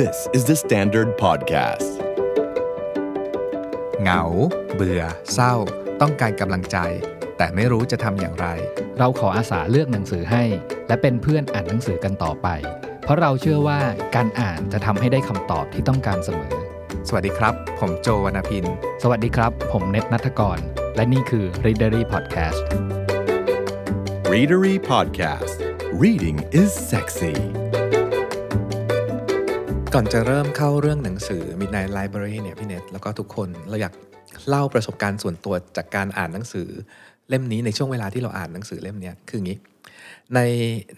This is the Standard Podcast. เหงา เบื่อ เศร้า ต้องการกำลังใจ แต่ไม่รู้จะทำอย่างไร เราขออาสาเลือกหนังสือให้ และเป็นเพื่อนอ่านหนังสือกันต่อไป เพราะเราเชื่อว่าการอ่านจะทำให้ได้คำตอบที่ต้องการเสมอ สวัสดีครับ ผมโจวรรณพิน สวัสดีครับ ผมเน็ตนัทกร และนี่คือ Readery Podcast Readery Podcast. Reading is sexy. ก่อนจะเริ่มเข้าเรื่องหนังสือ Midnight Library เนี่ยพี่เน็ตแล้วก็ทุกคนเราอยากเล่าประสบการณ์ส่วนตัวจากการอ่านหนังสือ เล่มนี้ในช่วงเวลาที่เราอ่านหนังสือเล่มเนี้ยคืออย่างนี้ ใน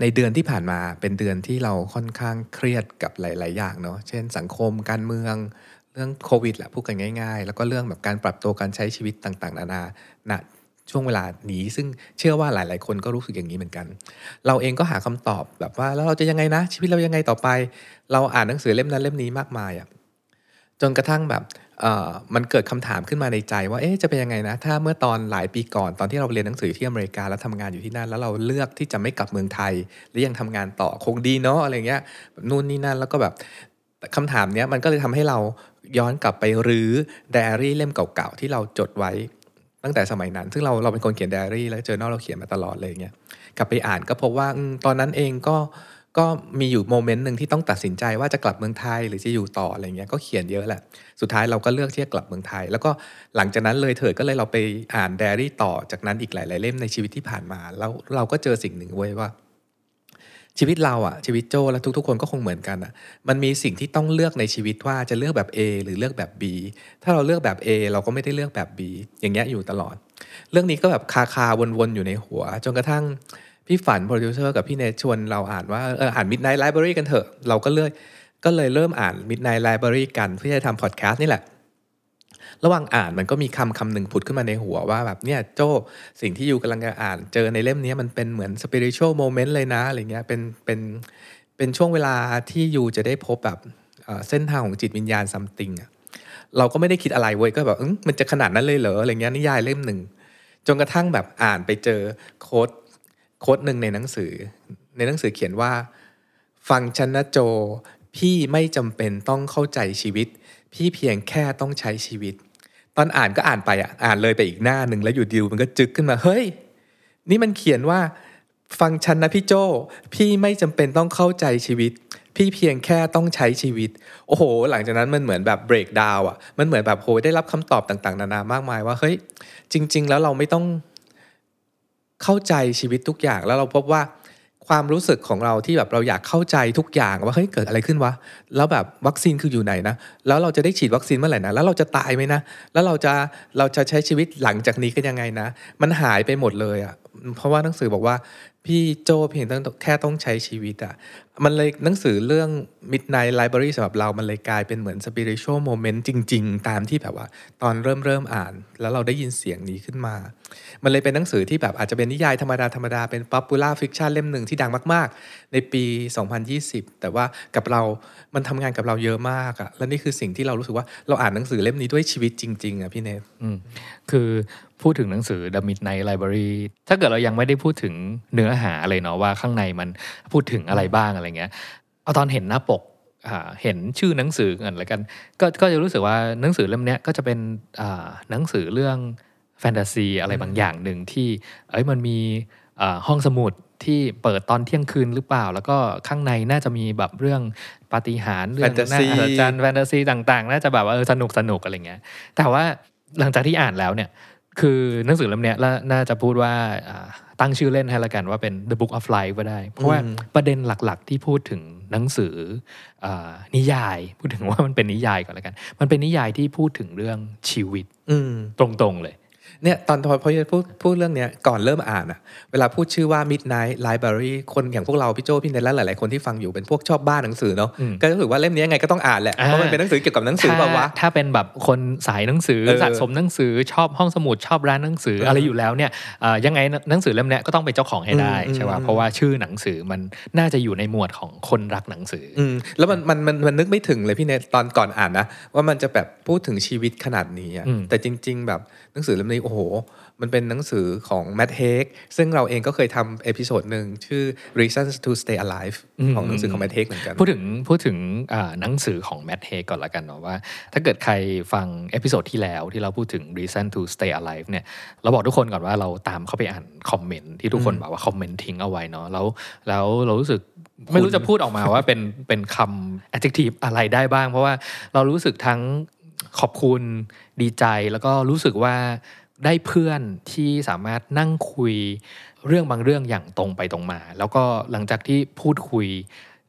ในเดือนที่ผ่านมาเป็นเดือนที่เราค่อนข้างเครียดกับหลาย ๆ อย่างเนาะเช่น สังคมการเมือง เรื่องโควิดแหละพูดกันง่ายๆ แล้วก็เรื่องแบบการปรับตัวการใช้ชีวิตต่างๆ นานาณช่วงเวลานี้ซึ่งเชื่อว่าหลาย ๆ คนก็รู้สึกอย่างนี้เหมือนกัน เราเองก็หาคำตอบแบบว่าแล้วเราจะยังไงนะ ชีวิตเรายังไงต่อไป เราอ่านหนังสือเล่มนั้นเล่มนี้มากมายอะ่ะจนกระทั่งแบบมันเกิดคำถามขึ้นมาในใจว่าเอ๊ะจะเป็นยังไงนะ ถ้าเมื่อตอนหลายปีก่อนตอนที่เราเรียนหนังสือที่อเมริกาแล้วทำงานอยู่ที่นั่น แล้วเราเลือกที่จะไม่กลับเมืองไทย หรือยังทำงานต่อคงดีเนาะอะไรเงี้ยนู่นนี่นั่นแล้วก็แบบคำถามเนี้ยมันก็เลยทำให้เราย้อนกลับไปรื้อไดอารี่เล่มเก่าๆที่เราจดไว้ตั้งแต่สมัยนั้น ซึ่งเราเราเป็นคนเขียนไดอารี่แล้วเจอ n น l เราเขียนมาตลอดเลยเงี้ยกลับไปอ่านก็พบว่าตอนนั้นเองก็ ก็มีอยู่โมเมนต์หนึ่งที่ต้องตัดสินใจว่าจะกลับเมืองไทยหรือจะอยู่ต่ออะไรเงี้ยก็เขียนเยอะแหละ สุดท้ายเราก็เลือกที่จะกลับเมืองไทย แล้วก็หลังจากนั้นเลยเถิดก็เลยเราไปอ่านไดอารี่ต่อจากนั้นอีกหลาย ๆ เล่มในชีวิตที่ผ่านมา แล้วเราก็เจอสิ่งหนึ่งเว้ยว่า ชีวิตเราอะชีวิตโจและทุกๆ คนก็คงเหมือนกันอะมันมีสิ่งที่ต้องเลือกในชีวิตว่าจะเลือกแบบ A หรือเลือกแบบ B ถ้าเราเลือกแบบ A เราก็ไม่ได้เลือกแบบ B อย่างเงี้ยอยู่ตลอด เรื่องนี้ก็แบบคาคาวนๆอยู่ในหัว จนกระทั่ง พี่ฝันโปรดิวเซอร์กับพี่เนทชวนเราอ่านว่าเอออ่าน Midnight Library กันเถอะ เราก็เลยก็เลยเริ่มอ่าน Midnight Library กันเพื่อจะทำพอดแคสต์นี่แหละ ระหว่างอ่านมันก็มีคำคำหนึ่งผุดขึ้นมาในหัวว่าแบบเนี่ยโจสิ่งที่อยู่กำลังจะอ่านเจอในเล่มนี้มันเป็นเหมือน spiritual moment เลยนะอะไรเงี้ยเป็นเป็นเป็นช่วงเวลาที่ยูจะได้พบแบบเส้นทางของจิตวิญญาณ something อะเราก็ไม่ได้คิดอะไรเว้ยก็แบบมันจะขนาดนั้นเลยเหรออะไรเงี้ยนิยายเล่มหนึ่งจนกระทั่งแบบอ่านไปเจอโค้ด โค้ดหนึ่งในหนังสือ ในหนังสือเขียนว่า ฟังฉันนะโจ พี่ไม่จำเป็นต้องเข้าใจชีวิต พี่เพียงแค่ต้องใช้ชีวิต ตอนอ่านก็อ่านไปอะอ่านเลยไปอีกหน้าหนึ่งแล้วอยู่ดิวมันก็จึกขึ้นมาเฮ้ย นี่มันเขียนว่า ฟังฉันนะพี่โจ พี่ไม่จำเป็นต้องเข้าใจชีวิตพี่เพียงแค่ต้องใช้ชีวิต โอ้โห หลังจากนั้นมันเหมือนแบบเบรกดาวอะ มันเหมือนแบบโหได้รับคำตอบต่าง ๆ นานามากมายว่า เฮ้ย จริง ๆ แล้วเราไม่ต้อง เข้าใจชีวิตทุกอย่าง แล้วเราพบว่าความรู้สึกของเราที่แบบเราอยากเข้าใจทุกอย่างว่าเฮ้ยเกิดอะไรขึ้นวะแล้วแบบวัคซีนคืออยู่ไหนนะแล้วเราจะได้ฉีดวัคซีนเมื่อไหร่นะแล้วเราจะตายไหมนะแล้วเราจะเราจะใช้ชีวิตหลังจากนี้กันยังไงนะ มันหายไปหมดเลยอะเพราะว่าหนังสือบอกว่าพี่โจเพียงต้องแค่ต้องใช้ชีวิตอะ มันเลยหนังสือเรื่อง Midnight Library สำหรับเรา มันเลยกลายเป็นเหมือน spiritual moment จริง ๆ ตามที่แบบว่า ตอนเริ่มเริ่มอ่าน แล้วเราได้ยินเสียงนี้ขึ้นมา มันเลยเป็นหนังสือที่แบบอาจจะเป็นนิยายธรรมดา ธรรมดา เป็น popular fiction เล่มหนึ่งที่ดังมาก ๆ ในปี 2020 แต่ว่ากับเรา มันทำงานกับเราเยอะมากอะและนี่คือสิ่งที่เรารู้สึกว่าเราอ่านหนังสือเล่มนี้ด้วยชีวิตจริง ๆอะพี่เนทอืมคือพูดถึงหนังสือ The Midnight Library ถ้าเกิดเรายังไม่ได้พูดถึงเนื้อหาเลยเนาะว่าข้างในมันพูดถึงอะไรบ้างอะไรเงี้ยเอาตอนเห็นหน้าปกอ่าเห็นชื่อหนังสือกันแล้วกัน ก็ก็จะรู้สึกว่าหนังสือเล่มเนี้ยก็จะเป็นอ่าหนังสือเรื่องแฟนตาซีอะไรบางอย่างหนึ่งที่เอ้ยมันมีอ่าห้องสมุดที่เปิดตอนเที่ยงคืนหรือเปล่า แล้วก็ข้างในน่าจะมีแบบเรื่องปาฏิหาริย์เรื่องแฟนตาซีน่อัศจรรย์แฟนตาซีต่าง ๆ น่าจะแบบว่าเออสนุกสนุกอะไรเงี้ยแต่ว่าหลังจากที่อ่านแล้วเนี่ย คือหนังสือเล่มเนี้ยแล้วน่าจะพูดว่าอ่าตั้งชื่อ len ให้ละกันว่าเป็น The Book of Life ก็ได้ เพราะว่าประเด็นหลักๆ ที่พูดถึงหนังสืออานิยาย พูดถึงว่ามันเป็นนิยายก่อนละกัน มันเป็นนิยายที่พูดถึงเรื่องชีวิตอืมตรงๆเลย เนี่ยตอนพอพอจะพูดพูดเรื่องเนี้ยก่อนเริ่มอ่านอะเวลาพูดชื่อว่า Midnight Library คนอย่างพวกเราพี่โจพี่เนทและหลาย ๆ คนที่ฟังอยู่เป็นพวกชอบบ้านหนังสือเนาะอืมก็รู้สึกว่าเล่มนี้ยังไงก็ต้องอ่านแหละอ่าเพราะมันเป็นหนังสือเกี่ยวกับหนังสือเปล่าวะถ้าถ้าเป็นแบบคนสายหนังสือเออสะสมหนังสือชอบห้องสมุดชอบร้านหนังสือเออออะไรอยู่แล้วเนี่ยเอ่อยังไงหนังสือเล่มเนี้ยก็ต้องเป็นเจ้าของให้ได้อืมใช่ป่ะอืมเพราะว่าชื่อหนังสือมันน่าจะอยู่ในหมวดของคนรักหนังสือออืมแล้วมันมันมันมันนึกไม่ถึงเลยพี่เนทตอนก่อนอ่านนะว่ามันจะแบบพูดถึงชีวิตขนาดนี้อะอืมแต่จริง ๆ แบบ หนังสือเล่มนี้โอ้โห มันเป็นหนังสือของแม t เฮกซึ่งเราเองก็เคยทำ episode หนึ่งชื่อ reasons to stay alive อืมของหนังสือของแม t เฮกเหมือนกัน พูดถึงพูดถึงอ่าหนังสือของแม t เฮก่อนละกันเนาะว่า ถ้าเกิดใครฟัง episode ที่แล้วที่เราพูดถึง reason to stay alive เนี่ยเราบอกทุกคนก่อนว่าเราตามเข้าไปอ่านคอมเมนต์ที่ทุกคนบอกว่าคอมเมนต์ทิ้งเอาไว้เนาะแล้วแล้วเรารู้สึกไม่รู้จะพูดออกมาว่าเป็นเป็นคำ adjective อะไรได้บ้าง เพราะว่าเรารู้สึกทั้ง ขอบคุณดีใจแล้วก็รู้สึกว่าได้เพื่อนที่สามารถนั่งคุยเรื่องบางเรื่องอย่างตรงไปตรงมา แล้วก็หลังจากที่พูดคุย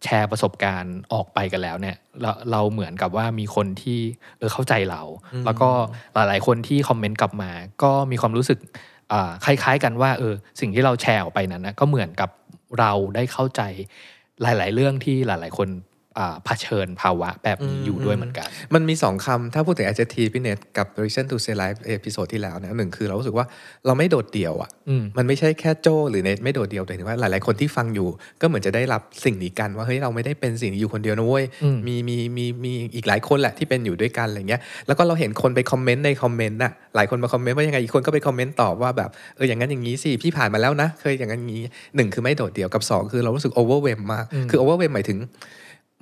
แชร์ประสบการณ์ออกไปกันแล้วเนี่ยเราเราเหมือนกับว่ามีคนที่เออเข้าใจเรา แล้วก็หลาย ๆ คนที่คอมเมนต์กลับมา ก็มีความรู้สึกคล้าย ๆ กันว่าเออสิ่งที่เราแชร์ออกไปนั้นนะก็เหมือนกับเราได้เข้าใจหลาย ๆ เรื่องที่หลาย ๆ คน เผชิญภาวะแบบนี้อยู่ด้วยเหมือนกัน มันมีสองคำถ้าพูดถึง adjective พี่เนทกับ reason to stay alive episode ที่แล้วเนี่ยหนึ่งคือเรารู้สึกว่าเราไม่โดดเดี่ยวอะอืมมันไม่ใช่แค่โจหรือเนทไม่โดดเดี่ยวแต่ถึงว่าหลาย ๆ คนที่ฟังอยู่ ก็เหมือนจะได้รับสิ่งนี้กันว่าเฮ้ยเราไม่ได้เป็นสิ่งนี้อยู่คนเดียวนะเว้ยอืมมีมีมีมีอีกหลายคนแหละที่เป็นอยู่ด้วยกันอะไรเงี้ยแล้วก็เราเห็นคนไปคอมเมนต์ในคอมเมนต์น่ะหลายคนมาคอมเมนต์ว่ายังไงอีกคนก็ไปคอมเมนต์ตอบว่าแบบเอออย่างนั้นอย่างนี้สิพี่ผ่านมาแล้วนะ เคยอย่างนั้นอย่างนี้หนึ่งคือไม่โดดเดี่ยวกับสองคือเรารู้สึก overwhelm มากคือ overwhelm หมายถึง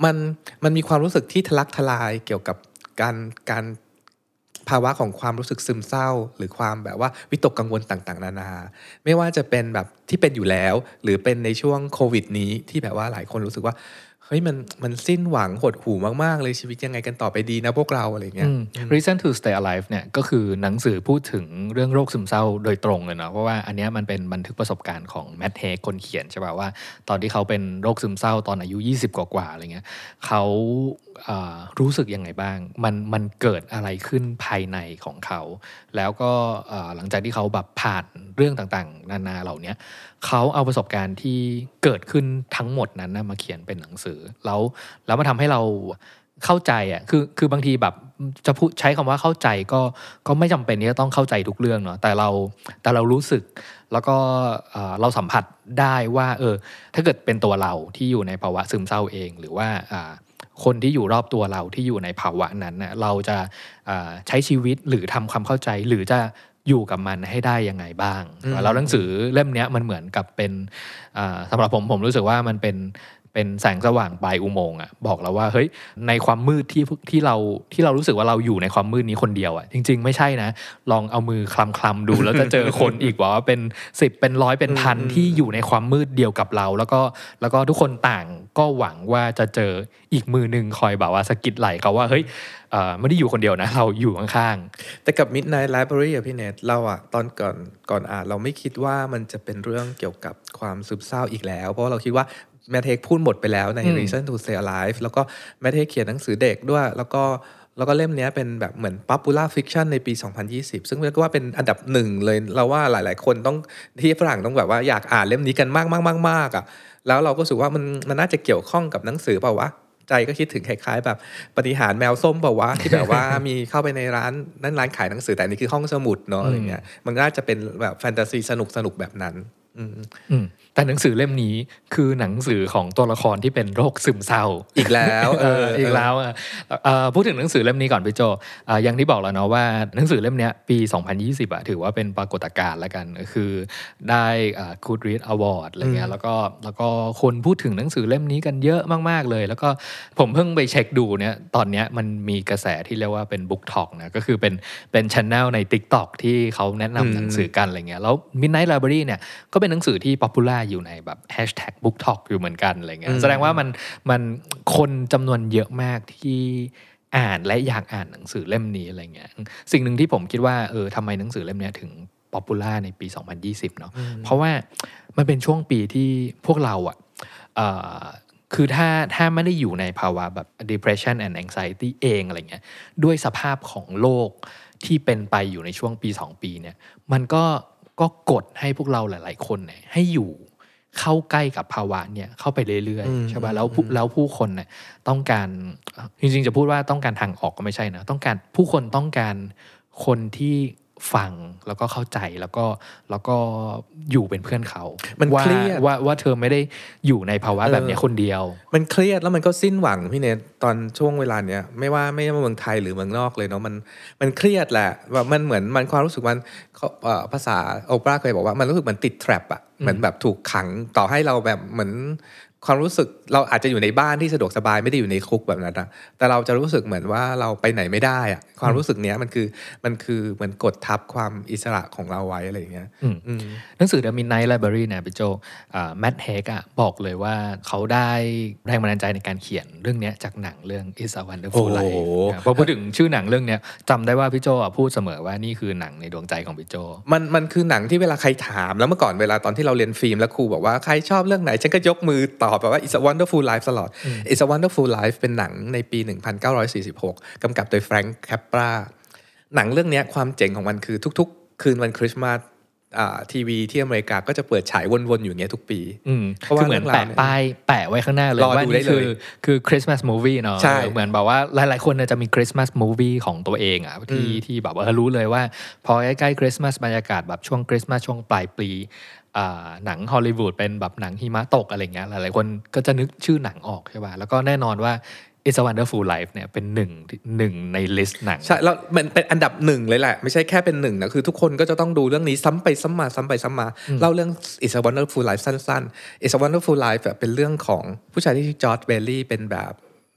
มันมันมีความรู้สึกที่ทะลักทลายเกี่ยวกับการการภาวะของความรู้สึกซึมเศร้า หรือความแบบว่าวิตกกังวลต่างๆ นานา ไม่ว่าจะเป็นแบบที่เป็นอยู่แล้ว หรือเป็นในช่วงโควิดนี้ที่แบบว่าหลายคนรู้สึกว่า เฮ้ยมันมันสิ้นหวังหดหู่มาก ๆ เลยชีวิตยังไงกันต่อไปดีนะพวกเราอะไรเงี้ยอืม Reason to Stay Alive เนี่ยก็คือหนังสือพูดถึงเรื่องโรคซึมเศร้าโดยตรงเลยเนาะเพราะว่าอันเนี้ยมันเป็นบันทึกประสบการณ์ของแม t เฮกคนเขียนใช่ป่ะว่า ตอนที่เขาเป็นโรคซึมเศร้าตอนอายุ 20 กว่าๆอะไรเงี้ยเขาอ่า รู้สึกยังไงบ้าง มันมันเกิดอะไรขึ้นภายในของเขา แล้วก็หลังจากที่เขาแบบผ่านเรื่องต่างๆ นานาเหล่านี้เขาเอาประสบการณ์ที่เกิดขึ้นทั้งหมดนั้นนะมาเขียนเป็นหนังสือ แล้วแล้วมาทำให้เรา เข้าใจอะคือคือบางทีแบบจะพูดใช้คำว่าเข้าใจก็ก็ไม่จำเป็นที่จะต้องเข้าใจทุกเรื่องเนาะแต่เราแต่เรารู้สึกแล้วก็เอ่อเราสัมผัสได้ว่าเออถ้าเกิดเป็นตัวเราที่อยู่ในภาวะซึมเศร้าเอง หรือว่าอ่าคนที่อยู่รอบตัวเราที่อยู่ในภาวะนั้นนะเราจะอ่าใช้ชีวิตหรือทำความเข้าใจหรือจะอยู่กับมันให้ได้ยังไงบ้างอืมแล้วหนังสือเล่มเนี้ยมันเหมือนกับเป็นอ่าสำหรับผมผมรู้สึกว่ามันเป็น เป็นแสงสว่างปลายอุโมงค์อะบอกเราว่าเฮ้ยในความมืดที่ที่เราที่เรารู้สึกว่าเราอยู่ในความมืดนี้คนเดียวอะจริง ๆ ไม่ใช่นะ ลองเอามือคลำคลำๆดูแล้วจะเจอคนอีกว่าเป็นสิบเป็นร้อยเป็นพันอืมที่อยู่ในความมืดเดียวกับเรา แล้วก็แล้วก็ทุกคนต่างก็หวังว่าจะเจออีกมือหนึ่งคอยแบบว่าสะกิดไหลเขาว่าเฮ้ยเอ่อไม่ได้อยู่คนเดียวนะ เราอยู่ข้างแต่กับ Midnight Library อะพี่เนทเราอะตอนก่อนก่อนอ่านเราไม่คิดว่ามันจะเป็นเรื่องเกี่ยวกับความซึมเศร้าอีกแล้ว เพราะว่าเราคิดว่า แมทเทคพูดหมดไปแล้วในอืม Reason to Stay Alive แล้วก็แมทเทคเขียนหนังสือเด็กด้วย แล้วก็แล้วก็เล่มเนี้ยเป็นแบบเหมือน popular fiction ในปี 2020 ซึ่งเรียกว่าเป็นอันดับหนึ่งเลยเราว่าหลายๆ คนต้องที่ฝรั่งต้องแบบว่าอยากอ่านเล่มนี้กันมากมากมากมากอะแล้วเราก็รู้สึกว่ามันมันน่าจะเกี่ยวข้องกับหนังสือเปล่าวะใจก็คิดถึงคล้ายๆ แบบปฏิหารย์แมวส้มเปล่าวะที่แบบว่ามีเข้าไปในร้านนั่นร้านขายหนังสือแต่อันนี่คือห้องสมุดเนาะอะไรเงี้ยมันน่าจะเป็นแบบแฟนตาซีสนุกสนุกๆแบบนั้น อืมๆอืม แต่หนังสือเล่มนี้คือหนังสือของตัวละครที่เป็นโรคซึมเศร้าอีกแล้วเอออีกแล้วอะเอ่อพูดถึงหนังสือเล่มนี้ก่อนพี่โจอ่าอย่างที่บอกแล้วเนาะว่าหนังสือเล่มเนี้ยปี 2020อะถือว่าเป็นปรากฏการณ์แล้วกันคือได้อ่า Goodreads Award อะไรเงี้ยแล้วก็แล้วก็คนพูดถึงหนังสือเล่มนี้กันเยอะมาก ๆเลย แล้วก็ผมเพิ่งไปเช็คดูเนี่ยตอนเนี้ยมันมีกระแสที่เรียกว่าเป็น Book Talk นะก็คือเป็นเป็นช anel ใน TikTok ที่เขาแนะนำหนังสือกันอะไรเงี้ยแล้ว Midnight Library เนี่ยก็เป็นหนังสือที่ popular อยู่ในแบบ hashtag book talk อยู่เหมือนกันอะไรเงี้ยอืมแสดงว่ามันมันคนจำนวนเยอะมากที่อ่านและอยากอ่านหนังสือเล่มนี้อะไรเงี้ยสิ่งหนึ่งที่ผมคิดว่าเออทำไมหนังสือเล่มเนี้ยถึง popular ในปี 2020เนาะเพราะว่ามันเป็นช่วงปีที่พวกเราอะเอ่อคือถ้าถ้าไม่ได้อยู่ในภาวะแบบ depression and anxiety เองอะไรเงี้ยด้วยสภาพของโลกที่เป็นไปอยู่ในช่วงปี 2 ปีเนี่ยมันก็ก็กดให้พวกเราหลาย ๆ คนเนี่ยให้อยู่ เข้าใกล้กับภาวะเนี่ยเข้าไปเรื่อยอืมๆใช่ป่ะแล้วผู้แล้วผู้คนเนี่ยต้องการจริงๆจะพูดว่าต้องการทางออกก็ไม่ใช่นะต้องการผู้คนต้องการคนที่ ฟังแล้วก็เข้าใจแล้วก็แล้วก็อยู่เป็นเพื่อนเขา มันว่าเครียดว่าว่าเธอไม่ได้อยู่ในภาวะเออแบบเนี้ยคนเดียว มันเครียดแล้วมันก็สิ้นหวังพี่เนทตอนช่วงเวลาเนี้ยไม่ว่าไม่ว่าเมืองไทยหรือเมืองนอกเลยเนาะมันมันเครียดแหละแบบมันเหมือนมันความรู้สึกมันเขาเอ่อภาษาโอปราเคยบอกว่ามันรู้สึกเหมือนติดแทรปอะเหมือนแบบถูกขังต่อให้เราแบบเหมือน ความรู้สึกเราอาจจะอยู่ในบ้านที่สะดวกสบายไม่ได้อยู่ในคุกแบบนั้นนะแต่เราจะรู้สึกเหมือนว่าเราไปไหนไม่ได้อะความรู้สึกเนี้ยมันคือมันคือเหมือนกดทับความอิสระของเราไว้อะไรอย่างเงี้ยอืมอืมหนังสือ The Midnight Library เนี่ยพี่โจแมทเฮกอะบอกเลยว่าเขาได้แรงบันดาลใจในการเขียนเรื่องเนี้ยจากหนังเรื่อง Is a Wonderful โอ้ Life โหนะพอพูดถึงชื่อหนังเรื่องเนี้ยจำได้ว่าพี่โจอะพูดเสมอว่านี่คือหนังในดวงใจของพี่โจมันมันคือหนังที่เวลาใครถามแล้วเมื่อก่อนเวลาตอนที่เราเรียนฟิล์มแล้วครูบอกว่าใครชอบเรื่องไหนฉันก็ยกมือตอบแบบว่า It's a Wonderful Life ตลอด It's a Wonderful Life เป็นหนังในปี 1946 กำกับโดยแฟรงค์แคปปราหนังเรื่องเนี้ยความเจ๋งของมันคือทุกๆ คืนวันคริสต์มาสอ่าทีวีที่อเมริกาก็จะเปิดฉายวน ๆ อยู่อย่างเงี้ยทุกปีอืมเพราะว่าคือเหมือนเรื่องราวแปะเนี่ยป้ายแปะไว้ข้างหน้าเลยหรอว่าดูได้นี่คือเลยคือ Christmas movie เนาะใช่เออเหมือนแบบว่าหลาย ๆ คนเนี่ยจะมี Christmas movie ของตัวเองอะที่ที่แบบว่าเออรู้เลยว่า พอใกล้ๆคริสต์มาสบรรยากาศแบบช่วงคริสต์มาสช่วงปลายปีอ่า หนังฮอลลีวูดเป็นแบบหนังหิมะตกอะไรเงี้ยหลายๆคนก็จะนึกชื่อหนังออกใช่ป่ะแล้วก็แน่นอนว่า It's a Wonderful Life เนี่ยเป็นหนึ่งหนึ่งใน list หนัง ใช่แล้วมันเป็นอันดับหนึ่งเลยแหละ ไม่ใช่แค่เป็นหนึ่งนะ คือทุกคนก็จะต้องดูเรื่องนี้ซ้ำไปซ้ำมาซ้ำไปซ้ำมา เล่าเรื่อง It's a Wonderful Life สั้นๆ It's a Wonderful Life อะเป็นเรื่องของผู้ชายที่ชื่อจอร์จเบลลี่เป็นแบบ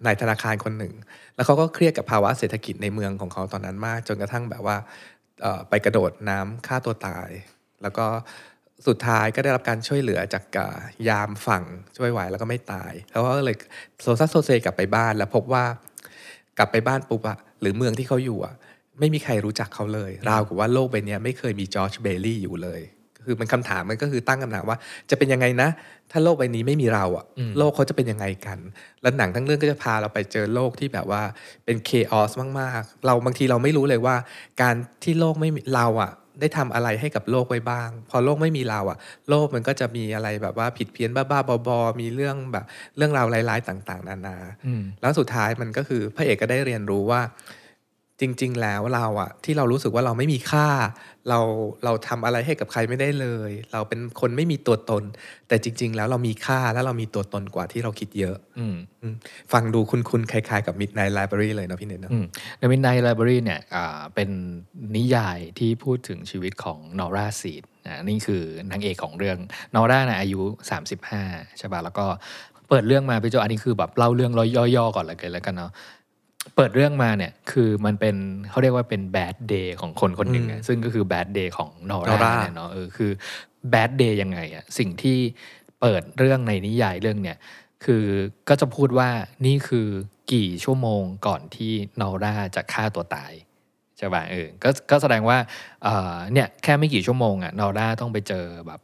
นายธนาคารคนหนึ่ง แล้วเขาก็เครียดกับภาวะเศรษฐกิจในเมืองของเขาตอนนั้นมาก จนกระทั่งแบบว่าเอ่อไปกระโดดน้ำฆ่าตัวตาย แล้วก็ สุดท้ายก็ได้รับการช่วยเหลือจากอ่ายามฝั่งช่วยไว้แล้วก็ไม่ตายแล้วก็เลยโซซัสโซเซกลับไปบ้าน แล้วพบว่ากลับไปบ้านปุ๊บอะหรือเมืองที่เขาอยู่อะไม่มีใครรู้จักเขาเลย ราวกับว่าโลกใบเนี้ยไม่เคยมีจอร์จเบลลี่อยู่เลย คือมันคำถามมันก็คือตั้งคำถามว่า จะเป็นยังไงนะ ถ้าโลกใบนี้ไม่มีเราอะโลกเขาจะเป็นยังไงกัน แล้วหนังทั้งเรื่องก็จะพาเราไปเจอโลกที่แบบว่าเป็นเคออสมากๆ เราบางทีเราไม่รู้เลยว่า การที่โลกไม่มีเราอะ ได้ทำอะไรให้กับโลกไว้บ้าง พอโลกไม่มีเราอะโลกมันก็จะมีอะไรแบบว่าผิดเพี้ยนบ้าๆบอๆมีเรื่องแบบเรื่องราวร้ายๆต่าง ๆ นานาอืมแล้วสุดท้ายมันก็คือพระเอกก็ได้เรียนรู้ว่า จริง ๆ แล้วเราอะที่เรารู้สึกว่าเราไม่มีค่า เราเราทำอะไรให้กับใครไม่ได้เลย เราเป็นคนไม่มีตัวตน แต่จริง ๆ แล้วเรามีค่าและเรามีตัวตนกว่าที่เราคิดเยอะอืมอืมฟังดูคุ้นๆคล้าย ๆ กับ Midnight Library เลยเนาะพี่เนทเนอะอืม The Midnight Library เนี่ยอ่าเป็นนิยายที่พูดถึงชีวิตของนอร่าซีดอ่านี่คือนางเอกของเรื่องนอร่านะอายุ 35ใช่ป่ะแล้วก็เปิดเรื่องมาพี่โจอันนี้คือแบบเล่าเรื่องย่อๆก่อนเลยกันแล้วกันเนาะ เปิดเรื่องมาเนี่ยคือมันเป็นเขาเรียกว่าเป็น bad day ของคนคนหนึ่งอะซึ่งก็คือ bad day ของนอร่า Nora เนี่ยเนาะเออคือ bad day ยังไงอะสิ่งที่เปิดเรื่องในนิยายเรื่องเนี่ยคือก็จะพูดว่านี่คือกี่ชั่วโมงก่อนที่นอร่าจะฆ่าตัวตาย ใช่ป่ะเออก็ก็แสดงว่าเนี่ยแค่ไม่กี่ชั่วโมงอะนอร่าต้องไปเจอแบบ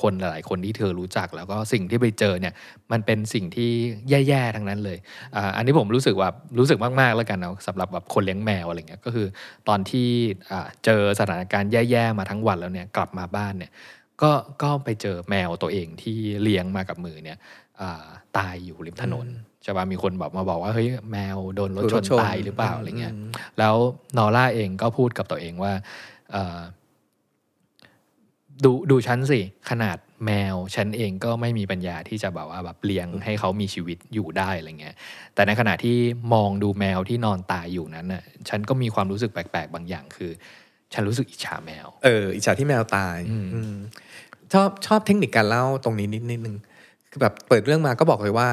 คนหลาย ๆ คนที่เธอรู้จัก แล้วก็สิ่งที่ไปเจอเนี่ยมันเป็นสิ่งที่แย่ๆทั้งนั้นเลยออันนี้ผมรู้สึกว่ารู้สึกมากๆแล้วกันเนาะสำหรับแบบคนเลี้ยงแมวอะไรเงี้ยก็คือตอนที่เจอสถานการณ์แย่ๆมาทั้งวันแล้วเนี่ยกลับมาบ้านเนี่ยก็ก็ไปเจอแมวตัวเองที่เลี้ยงมากับมือเนี่ยตายอยู่ริมถนน ใช่ป่ะมีคนแบบมาบอกว่าเฮ้ยแมวโดนรถชรนถชนตายหรือเปล่าอะไรเงี้ยอืมแล้วนอร่าเองก็พูดกับตัวเองว่าเอ่อดูดูฉันสิ ขนาดแมว ฉันเองก็ไม่มีปัญญาที่จะแบบว่าแบบเลี้ยงให้เขามีชีวิตอยู่ได้อะไรเงี้ย แต่ในขณะที่มองดูแมวที่นอนตายอยู่นั้นน่ะฉันก็มีความรู้สึกแปลกๆ บางอย่างคือ ฉันรู้สึกอิจฉาแมว เอออิจฉาที่แมวตายอืมอืมชอบชอบเทคนิคการเล่าตรงนี้นิดนิดนึงคือแบบเปิดเรื่องมาก็บอกเลยว่า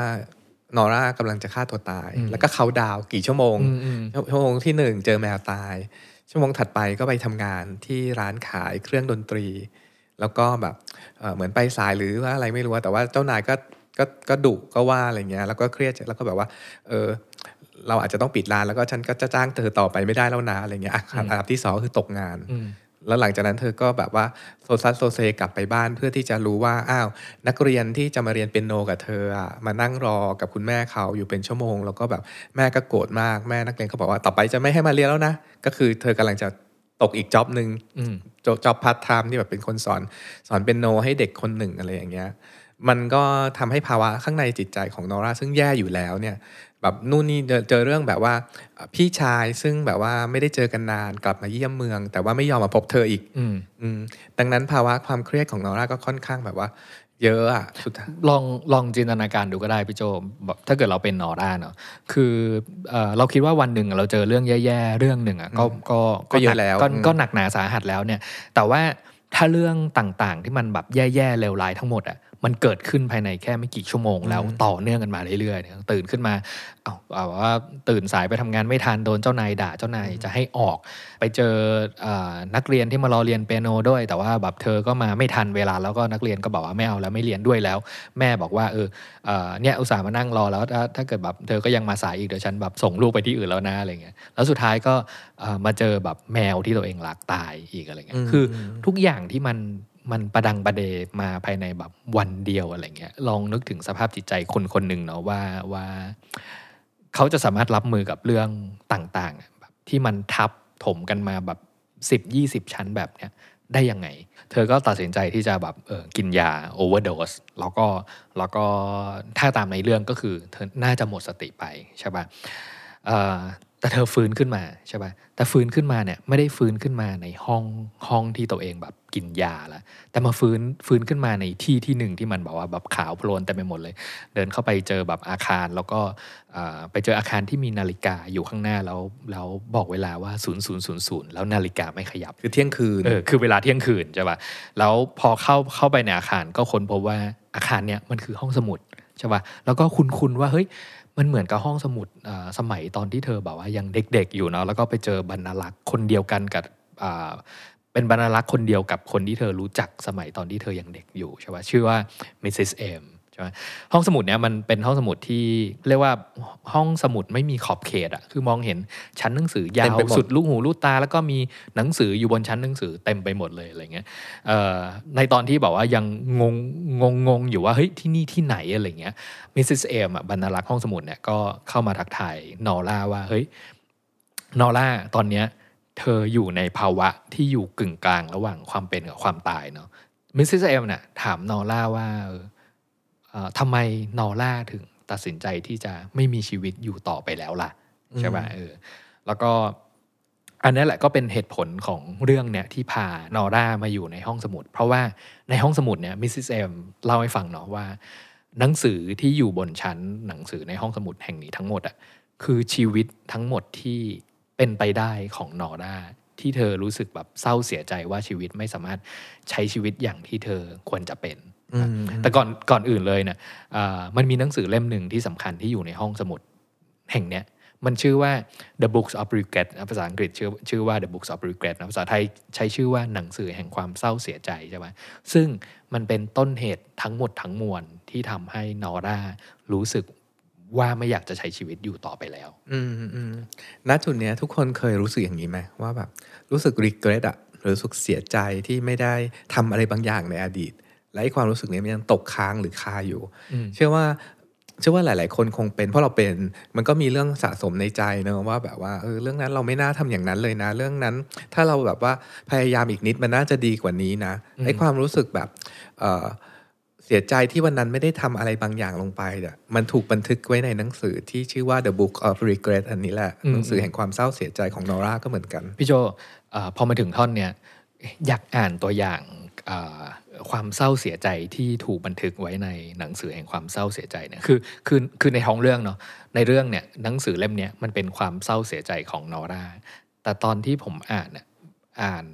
นอร่ากำลังจะฆ่าตัวตาย แล้วก็เขาดาวน์กี่ชั่วโมงอืมอืมชั่วโมงที่หนึ่งเจอแมวตาย ชั่วโมงถัดไปก็ไปทำงานที่ร้านขายเครื่องดนตรี แล้วก็แบบเอ่อเหมือนไปสายหรือว่าอะไรไม่รู้อะแต่ว่าเจ้านายก็ก็ก็ดุก็ว่าอะไรเงี้ยแล้วก็เครียดแล้วก็แบบว่า เออเราอาจจะต้องปิดร้านแล้วก็ฉันก็จะจ้างเธอต่อไปไม่ได้แล้วนะอะไรเงี้ยอะอันดับที่สองคือตกงานอืม แล้วหลังจากนั้นเธอก็แบบว่าโซซัสโซเซกลับไปบ้านเพื่อที่จะรู้ว่าอ้าวนักเรียนที่จะมาเรียนเปียโนกับเธออะมานั่งรอกับคุณแม่เขาอยู่เป็นชั่วโมง แล้วก็แบบแม่ก็โกรธมากแม่นักเรียนก็บอกว่าต่อไปจะไม่ให้มาเรียนแล้วนะ ก็คือเธอกำลังจะตกอีก job หนึ่ง job part-time ที่แบบเป็นคนสอนสอนเปียโนให้เด็กคนหนึ่งอะไรอย่างเงี้ยมันก็ทำให้ภาวะข้างในจิตใจของนอร่าซึ่งแย่อยู่แล้วเนี่ย แบบนู่นนี่เจอเจอเรื่องแบบว่าเอ่อพี่ชายซึ่งแบบว่าไม่ได้เจอกันนานกลับมาเยี่ยมเมือง แต่ว่าไม่ยอมมาพบเธออีกอืมอืมดังนั้นภาวะความเครียดของนอร่าก็ค่อนข้างแบบว่า เยอะอะสุดท้ายลองลองจินตนาการดูก็ได้พี่โจแบบถ้าเกิดเราเป็นนอร่าเนาะคือเออเราคิดว่าวันหนึ่งเราเจอเรื่องแย่ๆเรื่องหนึ่งอะก็ก็ก็เยอะหนัแล้วก็อืมก็หนักหนาสาหัสแล้วเนี่ย แต่ว่าถ้าเรื่องต่างๆที่มันแบบแย่ๆเลวร้ายทั้งหมดอะ มันเกิดขึ้นภายในแค่ไม่กี่ชั่วโมงแล้วต่อเนื่องกันมาเรื่อยๆเนี่ยตื่นขึ้นมาเอาเอาว่าตื่นสายไปทำงานไม่ทันโดนเจ้านายด่าเจ้านายจะให้ออก ไปเจอเออนักเรียนที่มารอเรียนเปียโนด้วย แต่ว่าแบบเธอก็มาไม่ทันเวลาแล้วก็นักเรียนก็บอกว่าไม่เอาแล้วไม่เรียนด้วยแล้ว แม่บอกว่าเออเอ่อเนี่ยอุตส่าห์มานั่งรอแล้วถ้าถ้าเกิดแบบเธอก็ยังมาสายอีกเดี๋ยวฉันแบบส่งลูกไปที่อื่นแล้วนะอะไรเงี้ยแล้วสุดท้ายก็เอ่อมาเจอแบบแมวที่ตัวเองรักตายอีกอะไรเงี้ยคือทุกอย่างที่มัน มันประดังประเดมาภายในแบบวันเดียวอะไรเงี้ยลองนึกถึงสภาพจิตใจคนคนหนึ่งเนาะว่าว่า เขาจะสามารถรับมือกับเรื่องต่างๆแบบที่มันทับถมกันมาแบบสิบยี่สิบชั้นแบบเนี้ยได้ยังไง เธอก็ตัดสินใจที่จะแบบเออกินยาโอเวอร์ o s สแล้วก็แล้วก็ถ้าตามในเรื่องก็คือ เธอน่าจะหมดสติไปใช่ปะเอ่อ แต่เธอฟื้นขึ้นมาใช่ปะแต่ฟื้นขึ้นมาเนี่ยไม่ได้ฟื้นขึ้นมาในห้องห้องที่ตัวเองแบบกินยาแล้วแต่มาฟื้นฟื้นขึ้นมาในที่ที่หนึ่งที่มันแบบว่าแบบขาวโพลนเต็มไปหมดเลย เดินเข้าไปเจอแบบอาคารแล้วก็อ่าไปเจออาคารที่มีนาฬิกาอยู่ข้างหน้าแล้วแล้วบอกเวลาว่า0 0 0 0 แล้วนาฬิกาไม่ขยับ คือเที่ยงคืนเออคือเวลาเที่ยงคืนใช่ป่ะแล้วพอเข้าเข้าไปในอาคารก็ค้นพบว่าอาคารเนี้ยมันคือห้องสมุดใช่ป่ะแล้วก็คุ้นคุว่าเฮ้ย มันเหมือนกับห้องสมุดสมัยตอนที่เธอแบบว่ายังเด็กๆอยู่เนาะแล้วก็ไปเจอบรรลักษ์คนเดียวกันกับเป็นบรรลักษ์คนเดียวกับคนที่เธอรู้จักสมัยตอนที่เธอยังเด็กอยู่ใช่ป่ะชื่อว่ามิสซิสเอม ช่ไหมห้องสมุดเนี้ยมันเป็นห้องสมุดที่เรียกว่าห้องสมุดไม่มีขอบเขตอะคือมองเห็นชั้นหนังสือยาเต็มวไปหมดสุดลูกหูลูกตา แล้วก็มีหนังสืออยู่บนชั้นหนังสือเต็มไปหมดเลยอะไรเงี้ยเอ่อในตอนที่บอกว่ายังงงงงงงอยู่ว่าเฮ้ยที่นี่ที่ไหนอะไรเงี้ยมิสซิสเอมอะบรรณารักษ์ห้องสมุดเนี่ยก็เข้ามาทักทายนอร่าว่าเฮ้ยนอร่าตอนเนี้ยเธออยู่ในภาวะที่อยู่กึ่งกลางระหว่างความเป็นกับความตายเนาะมิสซิสเอมเนี่ยถามนอร่าว่าเออเอ่อ ทำไมนอร่าถึงตัดสินใจที่จะไม่มีชีวิตอยู่ต่อไปแล้วล่ะใช่ป่ะเออแล้วก็อันนี้แหละก็เป็นเหตุผลของเรื่องเนี่ยที่พานอร่ามาอยู่ในห้องสมุด เพราะว่าในห้องสมุดเนี่ยมิสซิสเอมเล่าให้ฟังเนาะว่า หนังสือที่อยู่บนชั้นหนังสือในห้องสมุดแห่งนี้ทั้งหมดอะคือชีวิตทั้งหมดที่เป็นไปได้ของนอร่าที่เธอรู้สึกแบบเศร้าเสียใจว่าชีวิตไม่สามารถใช้ชีวิตอย่างที่เธอควรจะเป็นอืม แต่ก่อนก่อนอื่นเลยเนี่ยอ่ามันมีหนังสือเล่มหนึ่งที่สำคัญที่อยู่ในห้องสมุดแห่งเนี้ยมันชื่อว่า The Books of Regret นะภาษาอังกฤษชื่อชื่อว่า The Books of Regret นะภาษาไทยใช้ชื่อว่าหนังสือแห่งความเศร้าเสียใจใช่ไหมซึ่งมันเป็นต้นเหตุทั้งหมดทั้งมวลที่ทำให้นอร่ารู้สึกว่าไม่อยากจะใช้ชีวิตอยู่ต่อไปแล้ว อืมอืมณจุดเนี้ยทุกคนเคยรู้สึกอย่างนี้ไหมว่าแบบรู้สึก regret อะหรือรู้สึกเสียใจที่ไม่ได้ทำอะไรบางอย่างในอดีต และไอ้ความรู้สึกเนี้ยมันยังตกค้างหรือคาอยู่อืมเชื่อว่าเชื่อว่าหลาย ๆ คนคงเป็น เพราะเราเป็นมันก็มีเรื่องสะสมในใจเนอะว่าแบบว่าเออเรื่องนั้นเราไม่น่าทำอย่างนั้นเลยนะ เรื่องนั้น ถ้าเราแบบว่าพยายามอีกนิดมันน่าจะดีกว่านี้นะไอ้ความรู้สึกแบบเออเสียใจที่วันนั้นไม่ได้ทำอะไรบางอย่างลงไปเนี่ยมันถูกบันทึกไว้ในหนังสือที่ชื่อว่า The Book of Regret อันนี้แหละอืมหนังสือแห่งความเศร้าเสียใจของนอร่าก็เหมือนกันพี่โจเอ่อพอมาถึงท่อนเนี่ยอยากอ่านตัวอย่างเอ่อ ความเศร้าเสียใจที่ถูกบันทึกไว้ในหนังสือแห่งความเศร้าเสียใจเนี่ยคือคือคือในท้องเรื่องเนาะในเรื่องเนี่ยหนังสือเล่มเนี้ยมันเป็นความเศร้าเสียใจของนอร่าแต่ตอนที่ผมอ่านเนี่ยอ่าน